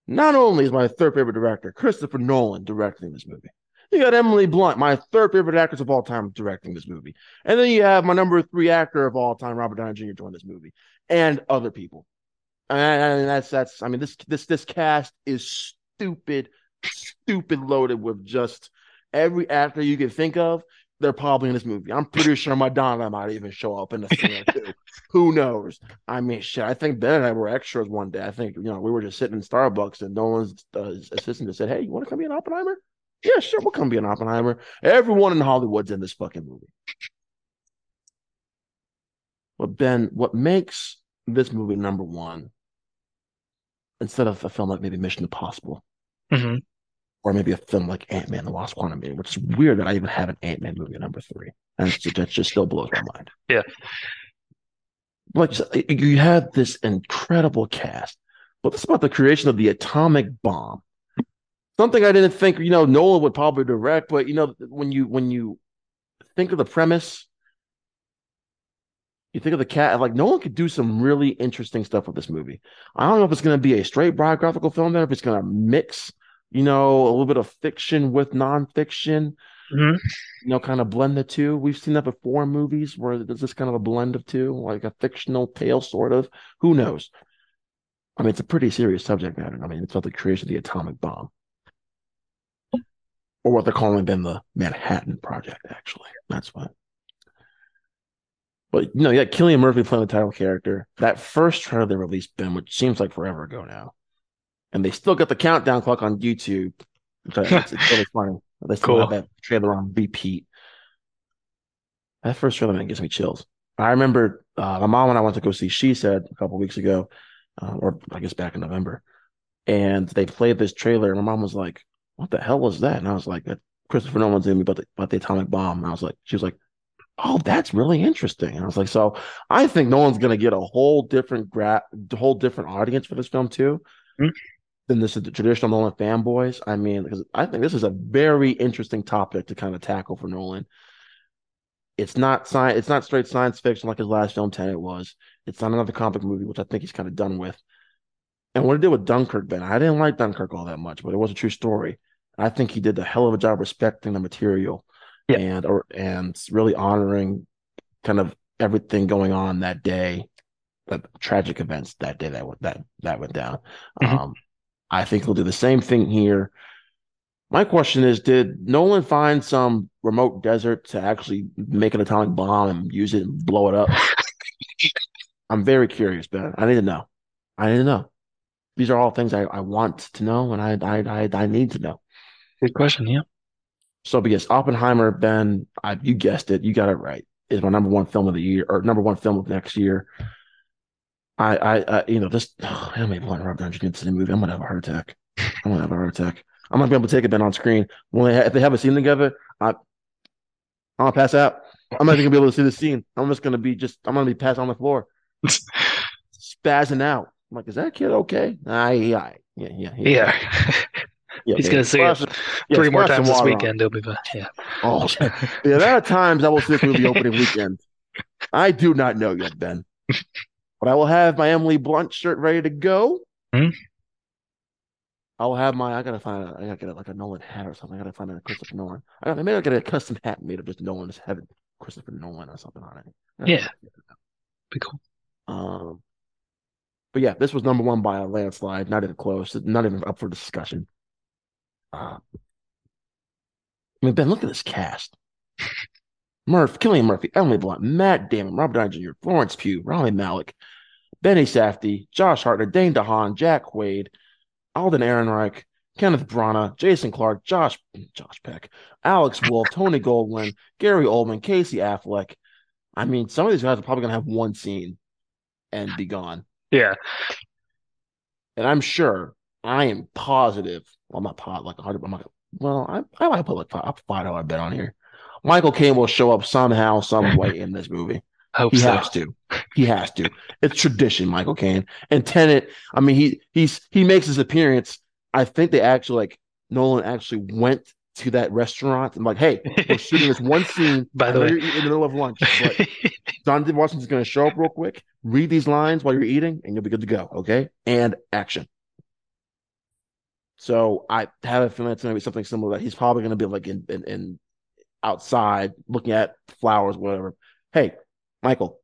Not only is my third favorite director, Christopher Nolan, directing this movie, you got Emily Blunt, my third favorite actress of all time, directing this movie. And then you have my number three actor of all time, Robert Downey Jr., join this movie, and other people. And that's that's I mean, this this this cast is stupid, stupid loaded with just every actor you can think of, they're probably in this movie. I'm pretty sure Madonna might even show up in the scene [laughs] too. Who knows? I mean, shit. I think Ben and I were extras one day. I think you know we were just sitting in Starbucks and Nolan's uh, assistant just said, "Hey, you want to come be an Oppenheimer?" Yeah, sure, we'll come be an Oppenheimer. Everyone in Hollywood's in this fucking movie. But Ben, what makes this movie number one instead of a film like maybe Mission Impossible Mhm. Or maybe a film like Ant Man: The Lost Quantum Man, which is weird that I even have an Ant Man movie at number three, and that just still blows my mind. Yeah. like you had this incredible cast, but this is about the creation of the atomic bomb. Something I didn't think you know Nolan would probably direct, but you know when you when you think of the premise, you think of the cat like Nolan could do some really interesting stuff with this movie. I don't know if it's going to be a straight biographical film there, if it's going to mix you know, a little bit of fiction with nonfiction, Mhm. you know, kind of blend the two. We've seen that before in movies where there's this kind of a blend of two, like a fictional tale, sort of. Who knows? I mean, it's a pretty serious subject matter. I mean, it's about the creation of the atomic bomb, or what they're calling then the Manhattan Project, actually. That's what. But you know, got Cillian Murphy playing the title character. That first trailer they released, Ben, which seems like forever ago now and they still got the countdown clock on YouTube. I- It's, it's really [laughs] funny. They still Cool. have that trailer on repeat. That first trailer man gives me chills. I remember uh, my mom and I went to go see She Said a couple weeks ago, uh, or I guess back in November, and they played this trailer. And my mom was like, "What the hell was that?" And I was like, "That Christopher Nolan's me about the about the atomic bomb." And I was like, "She was like." Oh, that's really interesting. And I was like, so I think Nolan's going to get a whole different gra- whole different audience for this film too Hmm. Than this is the traditional Nolan fanboys. I mean, because I think this is a very interesting topic to kind of tackle for Nolan. It's not science. It's not straight science fiction like his last film Tenet it was. It's not another comic movie, which I think he's kind of done with. And what he did with Dunkirk, Ben, I didn't like Dunkirk all that much, but it was a true story. I think he did a hell of a job respecting the material, Yeah. and or and really honoring kind of everything going on that day, the tragic events that day that went that that went down. Mhm. Um, I think he'll do the same thing here. My question is, did Nolan find some remote desert to actually make an atomic bomb and use it and blow it up? [laughs] I'm very curious, Ben. I need to know. I need to know. These are all things I, I want to know and I, I I I need to know. Good question. Yeah. So because Oppenheimer, Ben, I, you guessed it, you got it right. Is my number one film of the year or number one film of next year. I, I, I you know, this. Oh, [sighs] I may want Robert Downey Jr. to the movie. I'm gonna have a heart attack. I'm gonna have a heart attack. I'm not gonna be able to take it Ben on screen when they ha- if they have a scene together. I, I'm gonna pass out. I'm not even gonna be able to see the scene. I'm just gonna be just. I'm gonna be passed on the floor, [laughs] spazzing out. I'm like, is that kid okay? I, yeah, yeah, yeah, Yeah. yeah. [laughs] He's gonna see Splash it some- yeah, three more times this on weekend. He'll be fine. Yeah. Oh, [laughs] yeah, there are times I will see this movie opening weekend. I do not know yet, Ben. But I will have my Emily Blunt shirt ready to go. Hmm? I will have my. I gotta find. A, I gotta get like a Nolan hat or something. I gotta find a Christopher Nolan. I gotta maybe I get a custom hat made of just Nolan's having Christopher Nolan or something on it. Yeah. Be cool. Um. But yeah, this was number one by a landslide. Not even close. Not even up for discussion. Uh, I mean, Ben, look at this cast. [laughs] Murph, Cillian Murphy, Emily Blunt, Matt Damon, Robert Downey Jr., Florence Pugh, Rami Malek, Benny Safdie, Josh Hartnett, Dane DeHaan, Jack Quaid, Alden Ehrenreich, Kenneth Branagh, Jason Clarke, Josh Josh Peck, Alex Wolff, Tony Goldwyn, Gary Oldman, Casey Affleck. I mean, some of these guys are probably gonna have one scene and be gone. Yeah. And I'm sure, I am positive. Well, I'm not pot like 100. I'm not, well, I I might put like five, five dollar bet on here. Michael Caine will show up somehow, some way in this movie. [laughs] Hope He so. has to. He has to. It's tradition, Michael Caine. And Tenet, I mean, he he's he makes his appearance. I think they actually like Nolan actually went to that restaurant and like, hey, we're shooting this one scene. [laughs] By the way. you're in the middle of lunch, but John Washington's going to show up real quick, read these lines while you're eating, and you'll be good to go. Okay, and action. So I have a feeling it's going to be something similar. That he's probably going to be like in, in in outside looking at flowers, whatever. Hey, Michael,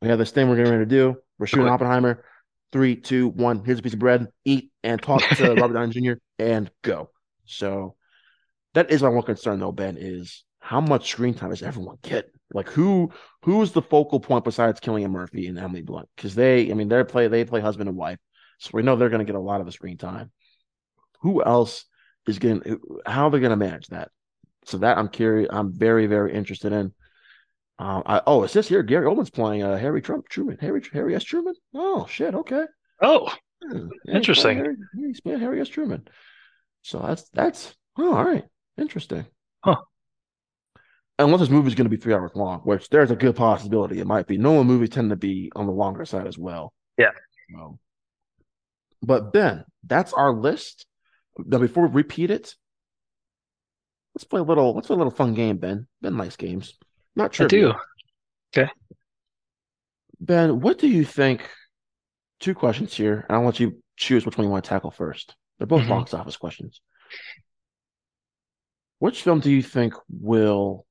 we have this thing we're getting ready to do. We're shooting Oppenheimer. Three, two, one. Here's a piece of bread. Eat and talk to [laughs] Robert Downey Jr. and go. So that is my one concern, though. Ben is how much screen time does everyone get? Like who who's the focal point besides Cillian Murphy and Emily Blunt? Because they, I mean, they play they play husband and wife, so we know they're going to get a lot of the screen time. Who else is getting? How are they going to manage that? So that I'm curious. I'm very very interested in. Um, I, oh, it says here Gary Oldman's playing uh, Harry Trump Truman. Harry Harry S. Truman. Oh shit. Okay. Oh, Hmm, yeah, he's Interesting. playing Harry, he's playing Harry S. Truman. So that's that's oh, all right. Interesting. Huh. Unless this movie's going to be three hours long, which there's a good possibility it might be. Nolan movies tend to be on the longer side as well. Yeah. Um, but Ben, that's our list. Now, before we repeat it, let's play a little. Let's play a little fun game, Ben. Ben likes games, not I trivia. do. Ben, what do you think? Two questions here, and I'll let you choose which one you want to tackle first. They're both Mhm. box office questions. Which film do you think will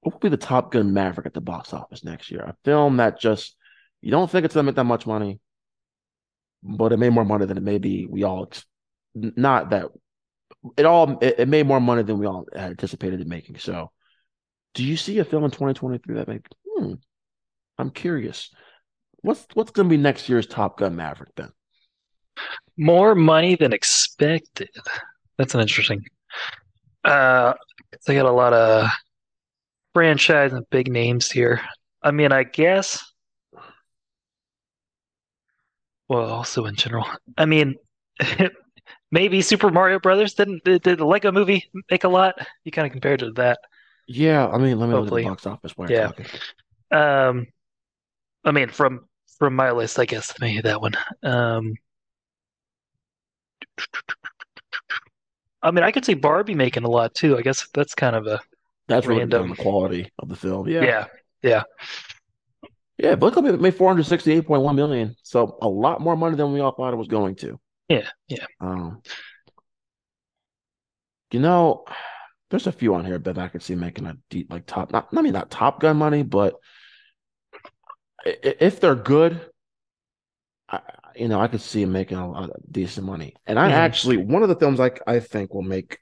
what will be the Top Gun Maverick at the box office next year? A film that just you don't think it's gonna make that much money, but it made more money than it maybe we all not that it all it, it made more money than we all had anticipated it making. So, do you see a film in 2023 that make? Hmm, I'm curious. What's what's going to be next year's Top Gun Maverick then? More money than expected. That's an interesting. Uh, they got a lot of franchise and big names here. I mean, I guess. Well, also in general, I mean, [laughs] maybe Super Mario Brothers didn't did, did the Lego Movie make a lot? You kind of compared it to that. Yeah, I mean, let me look at the box office while you're Yeah. Um, I mean, from from my list, I guess maybe that one. Um, I mean, I could see Barbie making a lot too. I guess that's kind of a That's really Random. the quality of the film. Yeah, yeah, yeah. yeah. Look, it made four hundred sixty-eight point one million, so a lot more money than we all thought it was going to. Yeah, yeah. Um, you know, there's a few on here that I could see making a deep, like top, not, I mean, not Top Gun money, but i- i- if they're good, I, you know, I could see them making a lot of decent money. And I Mhm. actually, one of the films like I think will make,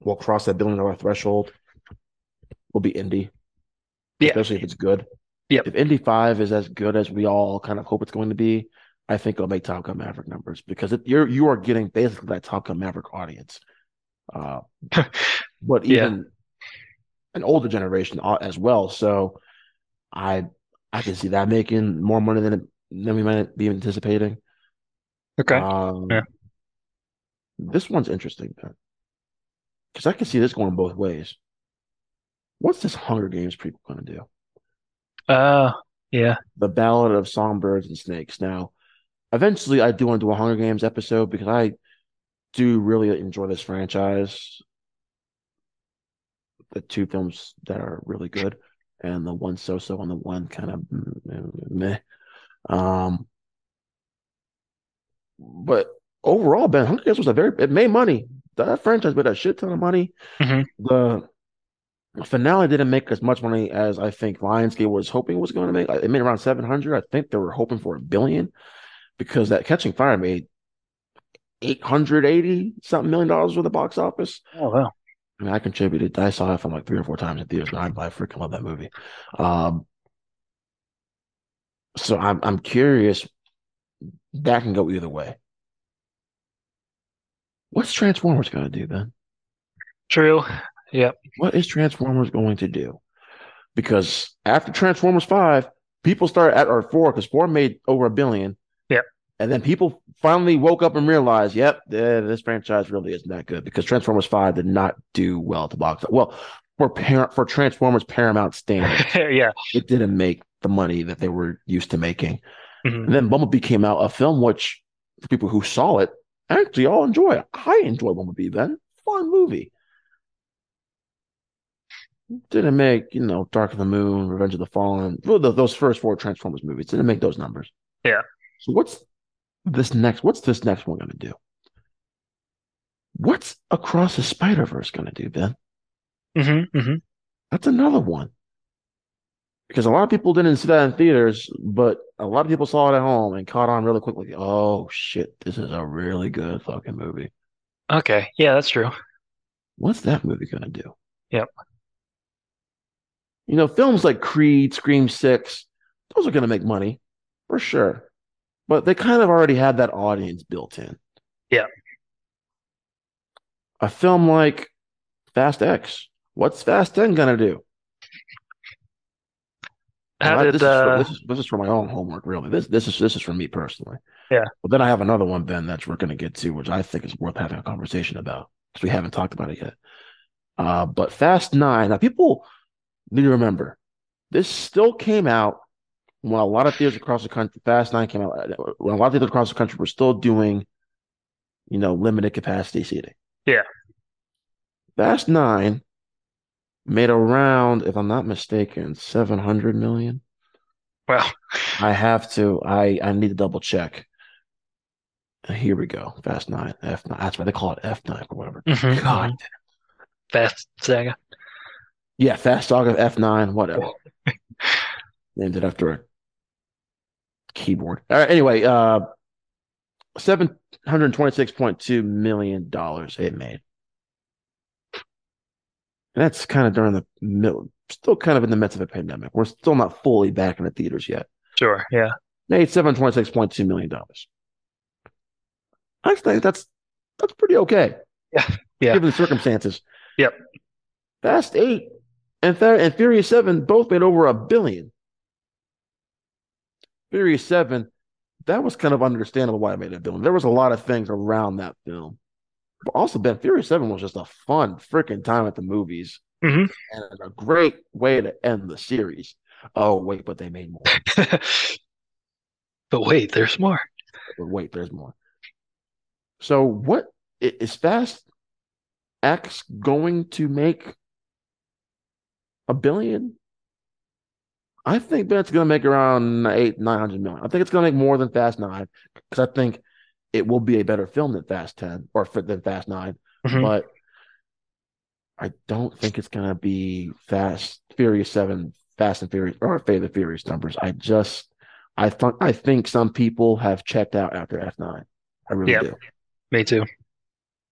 will cross that billion dollar threshold, will be Indy, Yeah. especially if it's good. Yep. If Indy Five is as good as we all kind of hope it's going to be, I think it'll make Top Gun Maverick numbers because it, you're you are getting basically that Top Gun Maverick audience. Uh, [laughs] but Yeah. even an older generation as well. So I I can see that making more money than it, than we might be anticipating. Okay. Um, Yeah. This one's interesting, because I can see this going both ways. What's this Hunger Games prequel going to do? Uh, yeah. The Ballad of Songbirds and Snakes. Now, eventually I do want to do a Hunger Games episode because I do really enjoy this franchise. The two films that are really good, and the one so-so and the one kind of meh. Um, but overall, Ben Hunger Games was a very it made money. That franchise made a shit ton of money. Mhm. The finale didn't make as much money as I think Lionsgate was hoping it was going to make. It made around seven hundred. I think they were hoping for a billion because that Catching Fire made eight hundred eighty something million dollars with the box office. Oh wow. I mean, I contributed. I saw it from like three or four times in theaters. I, I freaking love that movie. Um, so I'm I'm curious. That can go either way. What's Transformers going to do then? True. Yep. What is Transformers going to do? Because after Transformers Five, people started at or four because four made over a billion. And then people finally woke up and realized, yep, this franchise really isn't that good because Transformers Five did not do well at the box. Office. Well, for parent for Transformers Paramount standards, [laughs] yeah. it didn't make the money that they were used to making. Mhm. And then Bumblebee came out, a film which for people who saw it actually all enjoy. I enjoy Bumblebee. Then fun movie. Didn't make you know Dark of the Moon, Revenge of the Fallen, well, those first four Transformers movies didn't make those numbers. Yeah. So what's this next? What's this next one going to do? What's Across the Spider Verse going to do, Ben? Mm-hmm. Mm-hmm. That's another one. Because a lot of people didn't see that in theaters, but a lot of people saw it at home and caught on really quickly. Oh shit, this is a really good fucking movie. Okay. Yeah, that's true. What's that movie gonna do? Yep. You know, films like Creed, Scream Six, those are gonna make money for sure. But they kind of already had that audience built in. Yeah. A film like Fast X, what's Fast 10 gonna do? How Well, did this, is for, uh this is this is for my own homework, really. This this is this is for me personally. Yeah. But then I have another one, Ben, that we're going to get to, which I think is worth having a conversation about because we haven't talked about it yet. Uh, but Fast Nine. Now, people need to remember this still came out when a lot of theaters across the country. Fast Nine came out when a lot of theaters across the country were still doing, you know, limited capacity seating. Yeah. Fast Nine made around, if I'm not mistaken, seven hundred million. well I have to. I I need to double check. Here we go. Fast Nine, F nine. That's why they call it F nine or whatever. mhm, God. mhm. Fast Saga. Yeah, Fast Saga F nine, whatever. Named it after a keyboard. All right. Anyway, uh, seven hundred twenty six point two million dollars it made. And that's kind of during the middle, still kind of in the midst of a pandemic. We're still not fully back in the theaters yet. Sure. Yeah. made seven twenty six point two million dollars. I think that's that's pretty okay. Yeah, yeah. Given the circumstances. Yep. Fast Eight and and Furious Seven both made over a billion. Furious Seven, that was kind of understandable why I made that film. There was a lot of things around that film. But also, Ben, Furious Seven was just a fun freaking time at the movies Mhm. and a great way to end the series. Oh wait, but they made more. [laughs] but wait, there's more. But wait, there's more. So what is Fast X going to make a billion? I think that's going to make around eight, nine hundred million. I think it's going to make more than Fast Nine because I think it will be a better film than Fast Ten or than Fast 9 Mhm. But I don't think it's going to be Fast Furious Seven, Fast and Furious, or Fate of the Furious numbers. I just, I thought, I think some people have checked out after F nine. I really do. Me too.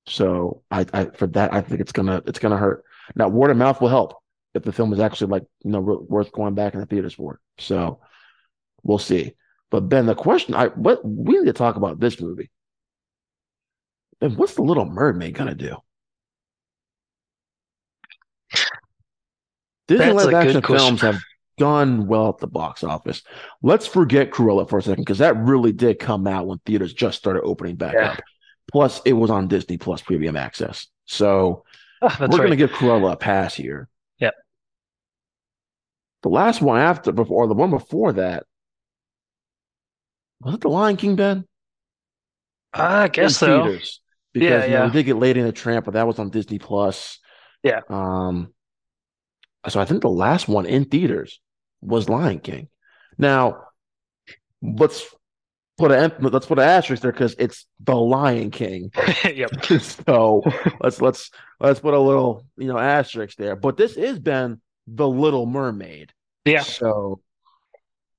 So I, I, for that, I think it's gonna, it's gonna hurt. Now, word of mouth will help if the film is actually like, you know, worth going back in the theaters for. So we'll see. But Ben, the question, I, what we need to talk about this movie. Ben, what's the Little Mermaid gonna do? Disney live action films have done well at the box office. Let's forget Cruella for a second because that really did come out when theaters just started opening back Yeah. up. Plus, it was on Disney Plus Premium Access. So that's we're right. going to give Cruella a pass here. The last one after, before, or the one before that, was it The Lion King, Ben? I guess in so. theaters because Yeah, you know yeah. we did get Lady in the Tramp, but that was on Disney Plus. Yeah. Um. So I think the last one in theaters was Lion King. Now, let's put a let's put an asterisk there because it's the Lion King. [laughs] Yep. [laughs] so let's let's let's put a little you know asterisk there. But this is been the Little Mermaid. Yeah. So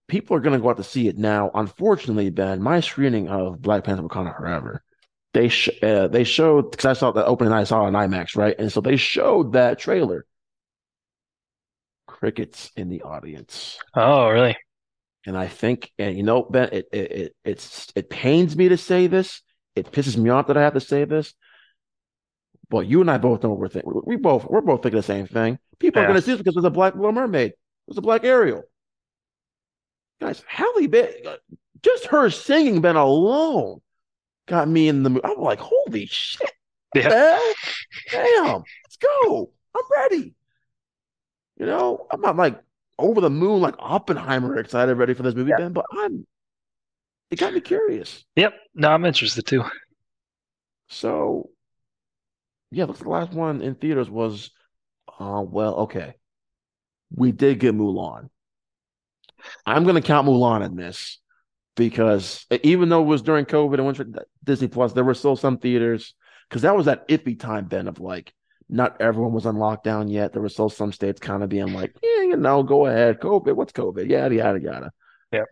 people are going to go out to see it now. Unfortunately, Ben, my screening of Black Panther: Wakanda Forever, they sh- uh, they showed because I saw the opening night, I saw on IMAX, right? And so they showed that trailer. Crickets in the audience, Oh, really? and I think, and you know, Ben, it it, it it's it pains me to say this. It pisses me off that I have to say this. But you and I both know what we're thinking. We both we're both thinking the same thing. People are going to see this because there's a black Little Mermaid. There's a black Ariel. Guys, Halle Berry, just her singing, Ben alone, got me in the mood. I'm like, holy shit, Yeah. damn, let's go. I'm ready. You know, I'm not like over the moon like Oppenheimer excited, ready for this movie, Yeah. Ben, but I'm. It got me curious. Yep. No, I'm interested too. So, yeah, looks the last one in theaters was, uh, well, okay. We did get Mulan. I'm going to count Mulan in this because even though it was during COVID and went to Disney Plus, there were still some theaters because that was that iffy time, Ben, of like not everyone was on lockdown yet. There were still some states kind of being like, yeah, you know, go ahead. COVID, what's COVID? Yada, yada, yada. Yep.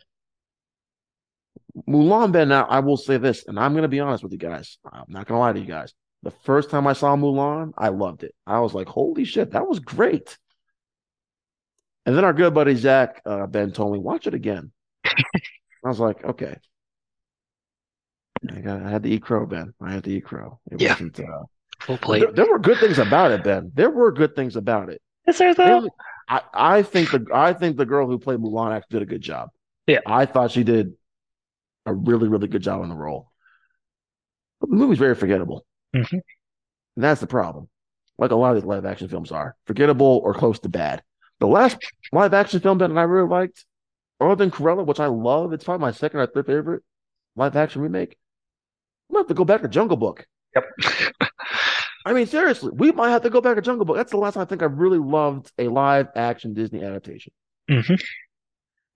Mulan, Ben, now I will say this, and I'm going to be honest with you guys. I'm not going to lie to you guys. The first time I saw Mulan, I loved it. I was like, holy shit, that was great. And then our good buddy Zach uh, Ben told me, watch it again. [laughs] I was like, okay. I, got, I had to eat crow, Ben. I had to eat crow. It Yeah. wasn't. Uh, Full plate. there, there were good things about it, Ben. There were good things about it. Is there though? Mainly- I, I think the I think the girl who played Mulan actually did a good job. Yeah. I thought she did a really, really good job in the role. But the movie's very forgettable. Mhm. And that's the problem. Like a lot of these live action films are. Forgettable or close to bad. The last live action film that I really liked, other than Cruella, which I love, it's probably my second or third favorite live action remake. I'm gonna have to go back to Jungle Book. Yep. [laughs] I mean, seriously, we might have to go back to Jungle Book. That's the last time I think I really loved a live action Disney adaptation. hmm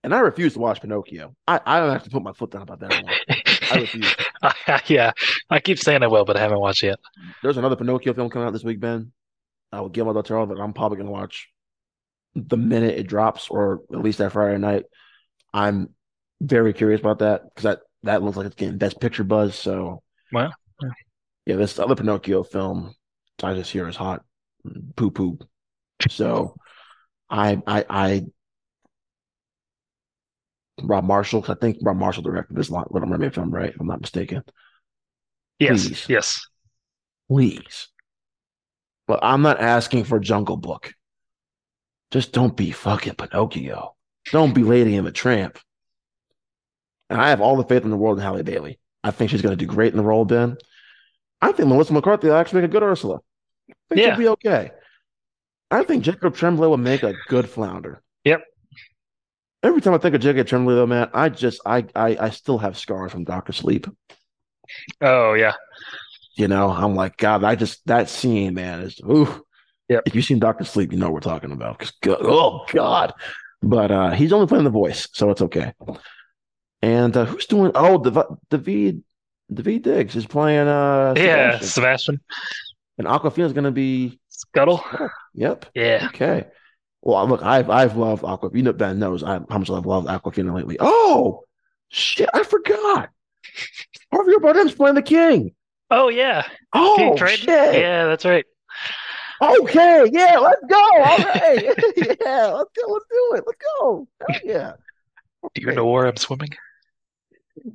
And I refuse to watch Pinocchio. I, I don't have to put my foot down about that one. [laughs] I refuse. [laughs] yeah, I keep saying I will, but I haven't watched yet. There's another Pinocchio film coming out this week, Ben. I will give my Toro that I'm probably going to watch the minute it drops, or at least that Friday night. I'm very curious about that because that, that looks like it's getting best picture buzz. So, Wow. Yeah. yeah, this other Pinocchio film, I just hear is hot, poo poo. So, I, I, I, Rob Marshall, I think Rob Marshall directed this Little Mermaid film, right? If I'm not mistaken. Yes, Please. yes. Please. But I'm not asking for Jungle Book. Just don't be fucking Pinocchio. Don't be Lady and the Tramp. And I have all the faith in the world in Halle Bailey. I think she's going to do great in the role, Ben. I think Melissa McCarthy will actually make a good Ursula. I think Yeah. she'll be okay. I think Jacob Tremblay will make a good flounder. Every time I think of Jacob Tremblay, though, man, I just I I, I still have scars from Doctor Sleep. Oh yeah. You know, I'm like, God, I just that scene, man, is ooh. Yeah. If you've seen Doctor Sleep, you know what we're talking about. 'Cause oh God. But uh he's only playing the voice, so it's okay. And uh who's doing oh Dav- David Daveed Diggs is playing uh Yeah, Sebastian. Sebastian and Awkwafina's gonna be Scuttle. yep. Yeah. Okay. Well, look, I've I've loved Awkwafina. You know, Ben knows I, how much I've loved Awkwafina lately. Oh shit, I forgot. [laughs] Javier Bardem's playing the king. Oh yeah. Oh King shit. Yeah, that's right. Okay, yeah, let's go. All right. [laughs] yeah, let's go. Let's do it. Let's go. Hell yeah. [laughs] Do you know where I'm swimming?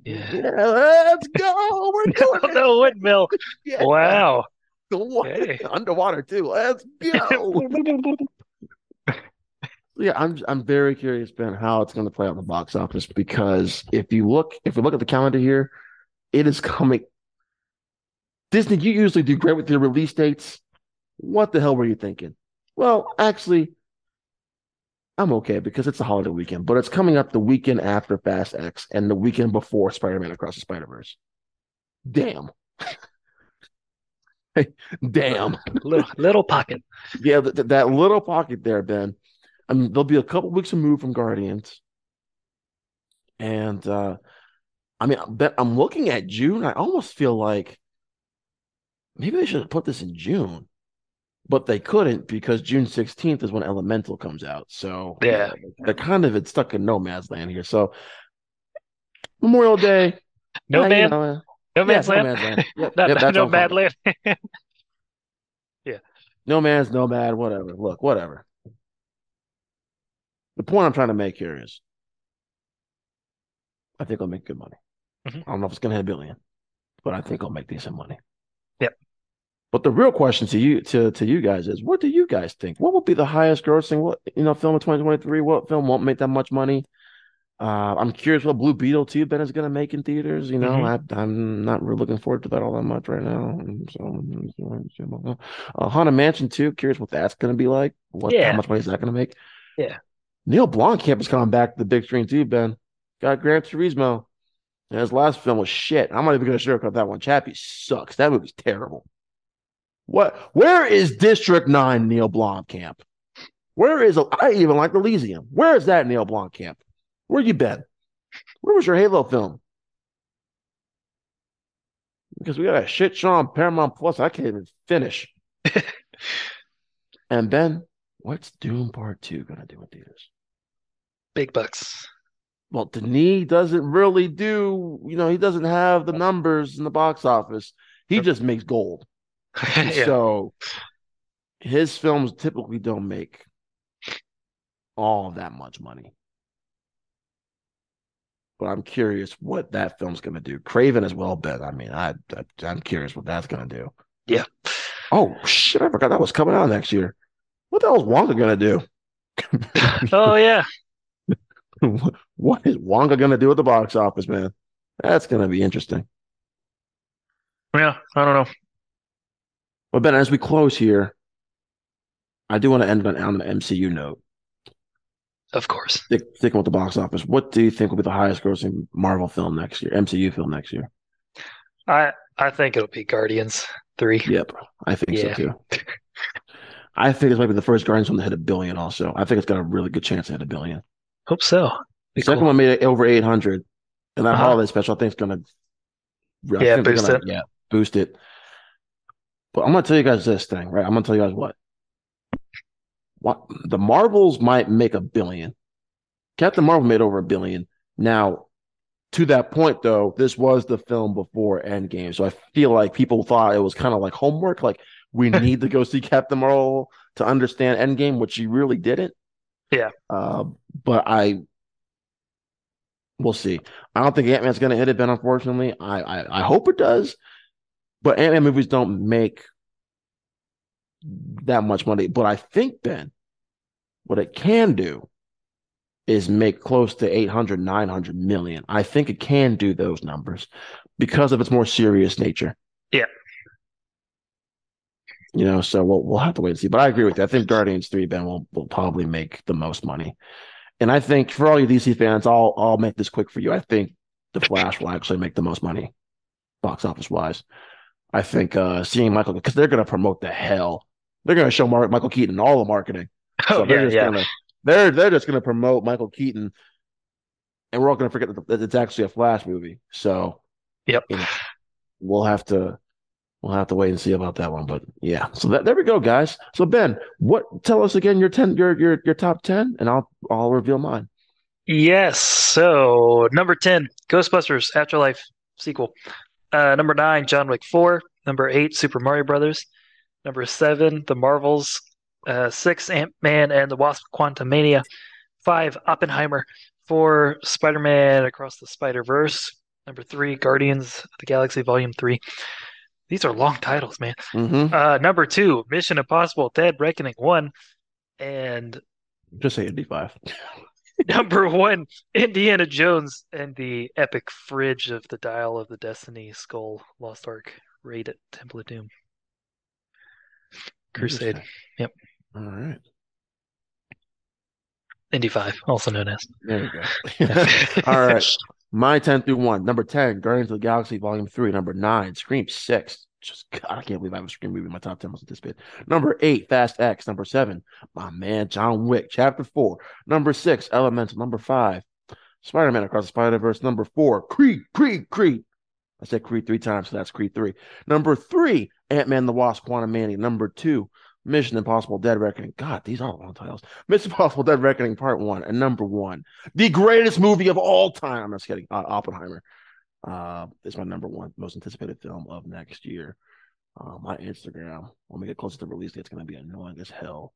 Yeah. Yeah, let's go. We're doing it. no windmill. Yeah. Wow. The wa- Hey. Underwater too. Let's go. Yeah, I'm I'm very curious, Ben, how it's going to play out in the box office because if you look if we look at the calendar here, it is coming. Disney, you usually do great with your release dates. What the hell were you thinking? Well, actually, I'm okay because it's a holiday weekend, but it's coming up the weekend after Fast X and the weekend before Spider-Man Across the Spider-Verse. Damn. [laughs] Damn. little little pocket. Yeah, th- th- that little pocket there, Ben. I mean, there'll be a couple weeks removed from Guardians. And uh I mean, I'm looking at June. I almost feel like maybe they should have put this in June, but they couldn't because June 16th is when Elemental comes out. So Yeah. they're kind of it's stuck in no man's land here. So Memorial Day. No yeah, you know, no yeah, man's no land. man's land. [laughs] Yep, Not, yep, no all bad fine. land. [laughs] No man's nomad, whatever. Look, whatever. The point I'm trying to make here is I think I'll make good money. Mhm. I don't know if it's gonna hit a billion, but I think I'll make decent money. Yep. But the real question to you to, to you guys is what do you guys think? What will be the highest grossing what you know film of 2023? What film won't make that much money? Uh, I'm curious what Blue Beetle 2 Ben is going to make in theaters. You know, Mhm. I, I'm not really looking forward to that all that much right now. So, uh, Haunted Mansion 2, curious what that's going to be like. What, Yeah. how much money is that going to make? Yeah. Neil Blomkamp is coming back to the big screen too, Ben. Got Gran Turismo. And his last film was shit. I'm not even going to sugarcoat that one. Chappie sucks. That movie's terrible. What? Where is District 9 Neil Blomkamp? Where is I even like Elysium? Where is that Neil Blomkamp? Where you been? Where was your Halo film? Because we got a shit show on Paramount Plus. I can't even finish. [laughs] and Ben, what's Dune Part Two gonna do in theaters? Big bucks. Well, Denis doesn't really do. You know, he doesn't have the uh, numbers in the box office. He just makes gold. [laughs] yeah. So his films typically don't make all that much money. But I'm curious what that film's going to do. Kraven as well, Ben. I mean, I, I I'm curious what that's going to do. Yeah. Oh shit! I forgot that was coming out next year. What the hell is Wonka going to do? [laughs] Oh yeah. [laughs] what is Wonka going to do at the box office, man? That's going to be interesting. Yeah. I don't know. But Ben, as we close here, I do want to end on, on an MCU note. Of course. Stick, sticking with the box office, what do you think will be the highest grossing Marvel film next year, MCU film next year? I I think it'll be Guardians three. Yep, I think Yeah. so too. [laughs] I think this might be the first Guardians film to hit a billion. Also, I think it's got a really good chance to hit a billion. Hope so. The Be second cool. one made it over eight hundred, and that Uh-huh. holiday special I think is gonna, I Yeah, boost gonna- it. yeah, boost it. But I'm gonna tell you guys this thing, right? I'm gonna tell you guys what. What the Marvels might make a billion. Captain Marvel made over a billion. Now, to that point though, this was the film before Endgame, so I feel like people thought it was kind of like homework. Like we need to go see Captain Marvel to understand Endgame, which you really didn't. Yeah. Uh, but I, we'll see. I don't think Ant Man's going to hit it, Ben. Unfortunately, I, I I hope it does. But Ant Man movies don't make that much money. But I think Ben, what it can do is make close to 800, 900 million. I think it can do those numbers because of its more serious nature. Yeah. You know, so we'll we'll have to wait and see. But I agree with you. I think Guardians 3, Ben, will will probably make the most money. And I think for all you DC fans, I'll I'll make this quick for you. I think the Flash will actually make the most money, box office wise. I think uh seeing Michael because they're gonna promote the hell. They're gonna show Mar- Michael Keaton all the marketing. [laughs] Oh they're yeah, just yeah. gonna they're they're just gonna promote Michael Keaton, and we're all gonna forget that, that it's actually a Flash movie. So Yep. you know, we'll have to we'll have to wait and see about that one. But yeah, so that, there we go, guys. So Ben, what tell us again your ten your your your top ten, and I'll I'll reveal mine. Yes. So number ten, Ghostbusters Afterlife sequel. Uh, number nine, John Wick four. Number eight, Super Mario Brothers. Number seven, The Marvels. Uh, six, Ant Man and the Wasp: Quantumania. Five, Oppenheimer. Four, Spider Man Across the Spider Verse. Number three, Guardians of the Galaxy Volume Three. These are long titles, man. Mm-hmm. Uh, number two, Mission Impossible: Dead Reckoning One. And Just say Indy Five. [laughs] Number one, Indiana Jones and the epic fridge of the Dial of the Destiny Skull Lost Ark raid at Temple of Doom. Crusade. Yep. All right. Indy 5, also known as. There you go. [laughs] [laughs] All right. My 10 through 1. Number 10, Guardians of the Galaxy Volume 3. Number 9, Scream 6. Just God, I can't believe I have a Scream movie in my top 10 most anticipated. Number 8, Fast X. Number 7, my man, John Wick. Chapter 4. Number 6, Elemental. Number 5, Spider Man Across the Spider Verse. Number 4, Creed, Creed, Creed. I said Creed three times, so that's Creed 3. Number 3, Ant Man the Wasp Quantumania. Number 2, Mission Impossible Dead Reckoning. God, these are long titles. Mission Impossible Dead Reckoning Part 1. And number 1, the greatest movie of all time. I'm just kidding. Uh, Oppenheimer. Uh, it's my number one most anticipated film of next year. Uh, my Instagram, when we get closer to release it's going to be annoying as hell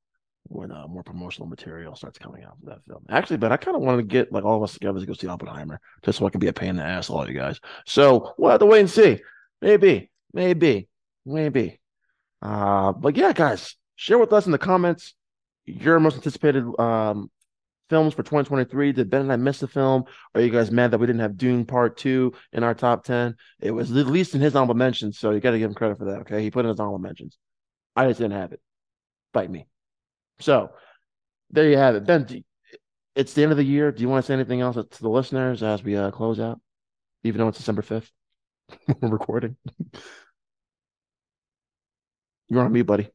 when uh, more promotional material starts coming out for that film. Actually, but I kind of wanted to get like all of us together to go see Oppenheimer just so I can be a pain in the ass, all you guys. So we'll have to wait and see. Maybe, maybe, maybe. Uh, but yeah, guys, share with us in the comments your most anticipated um, films for 2023. Did Ben and I miss a film? Are you guys mad that we didn't have Dune Part 2 in our top 10? It was at least in his honorable mentions, so you got to give him credit for that, okay? He put in his honorable mentions. I just didn't have it. Bite me. So there you have it. Ben, it's the end of the year. Do you want to say anything else to the listeners as we uh, close out, even though it's December 5th? [laughs] We're recording. [laughs] You're on me, buddy.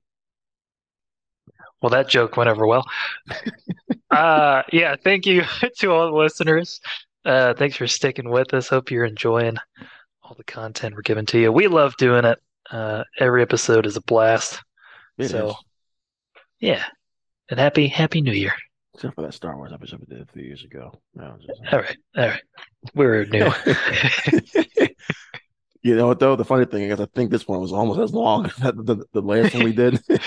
Well, that joke went over well. [laughs] uh, yeah, thank you [laughs] to all the listeners. Uh, thanks for sticking with us. Hope you're enjoying all the content we're giving to you. We love doing it. Uh, every episode is a blast. It so, is. yeah, and happy Happy New Year. Except for that Star Wars episode we did a few years ago. Just- All right, all right, we're new. [laughs] you know what though? The funny thing is, I think this one was almost as long [laughs] as the, the, the last one we did. [laughs] yeah,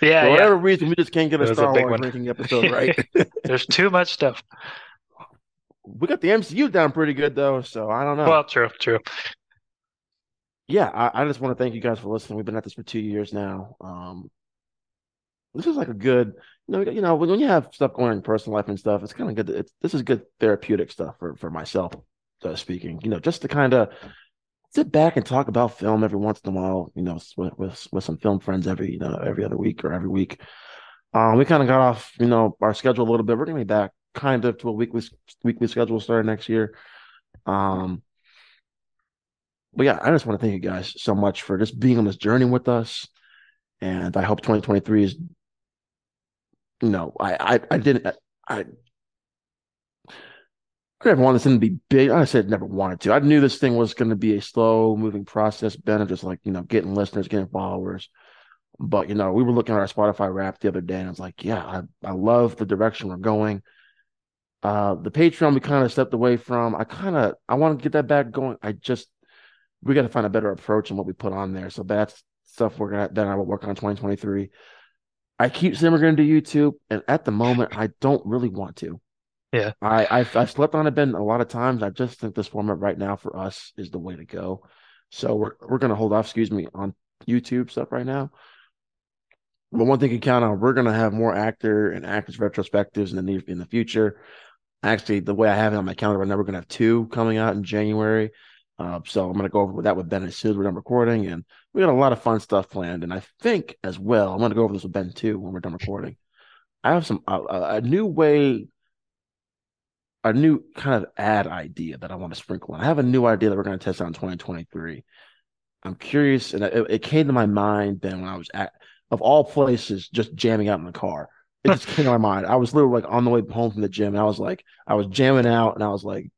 For yeah. whatever reason, we just can't get a It was a Star Wars one. ranking episode [laughs] right. There's too much stuff. we got the MCU down pretty good though, so I don't know. Well, true, true. yeah, I, I just want to thank you guys for listening. We've been at this for two years now. Um, this is like a good, you know, you know, when, when you have stuff going on in personal life and stuff, it's kind of good. to- It's, this is good therapeutic stuff for for myself, uh, speaking. You know, just to kind of sit back and talk about film every once in a while. You know, with with, with some film friends every you know every other week or every week. Um, we kind of got off, you know, our schedule a little bit. We're gonna be back kind of to a weekly weekly schedule starting next year. Um, but yeah, I just want to thank you guys so much for just being on this journey with us. And I hope 2023 is, you know, I I, I didn't I I never wanted this thing to be big. I said never wanted to. I knew this thing was going to be a slow moving process, Ben, of just like, you know, getting listeners, getting followers. But, you know, we were looking at our Spotify wrap the other day and I was like, yeah, I, I love the direction we're going. Uh, the Patreon we kind of stepped away from. I kind of I want to get that back going. I just we got to find a better approach in what we put on there. So that's stuff we're gonna that I will work on 2023. I keep saying we're gonna do YouTube, and at the moment, I don't really want to. Yeah. I I've, I've slept on it Ben a lot of times. I just think this format right now for us is the way to go. So we're we're gonna hold off, excuse me, on YouTube stuff right now. But one thing you count on, we're gonna have more actor and actress retrospectives in the in the future. Actually, the way I have it on my calendar right now, we're gonna have two coming out in January. Uh, so I'm gonna go over that with Ben as soon as we're done recording, and we got a lot of fun stuff planned. And I think as well, I'm gonna go over this with Ben too when we're done recording. I have some a a new way, a new kind of ad idea that I want to sprinkle in. I have a new idea that we're gonna test out in 2023. I'm curious, and it, it came to my mind then when I was at, of all places, just jamming out in the car. It just came to my mind. I was literally like on the way home from the gym, and I was like, I was jamming out, and I was like,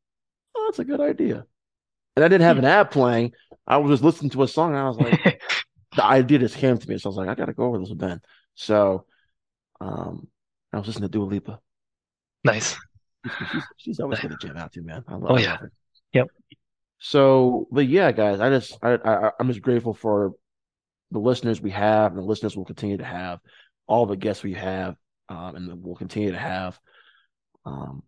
oh, that's a good idea. And I didn't have an ad playing. I was just listening to a song, and I was like, [laughs] the idea just came to me. So I was like, I got to go over this with Ben. So um, I was listening to Dua Lipa. nice. She's, she's always going to jam out to, man. I love, Oh, yeah. her. Yep. So, but yeah, guys, I just, I, I, I'm just grateful for the listeners we have, and the listeners we'll continue to have, all the guests we have, um, and we'll continue to have. Um,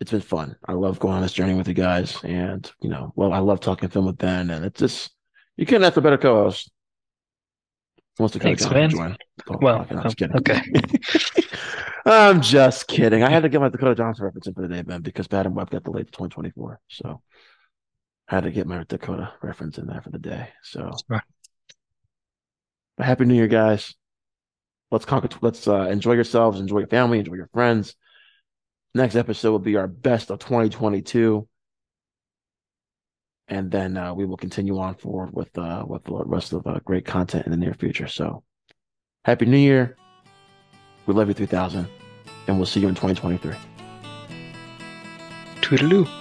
it's been fun. I love going on this journey with you guys, and you know, well, I love talking film with Ben, and it's just you couldn't ask for a better co-host. Wants to come Thanks, down and join. Oh, Well, I'm just kidding. okay. [laughs] I'm just kidding. I had to get my Dakota Johnson reference in for the day, Ben, because Madame Web got delayed to 2024. So I had to get my Dakota reference in there for the day. So but happy New Year, guys. Let's conquer let's uh, enjoy yourselves, enjoy your family, enjoy your friends. Next episode will be our best of 2022. And then uh, we will continue on forward with uh, with the rest of uh, great content in the near future. So, happy New Year! We love you, 3000, and we'll see you in 2023. Toodaloo.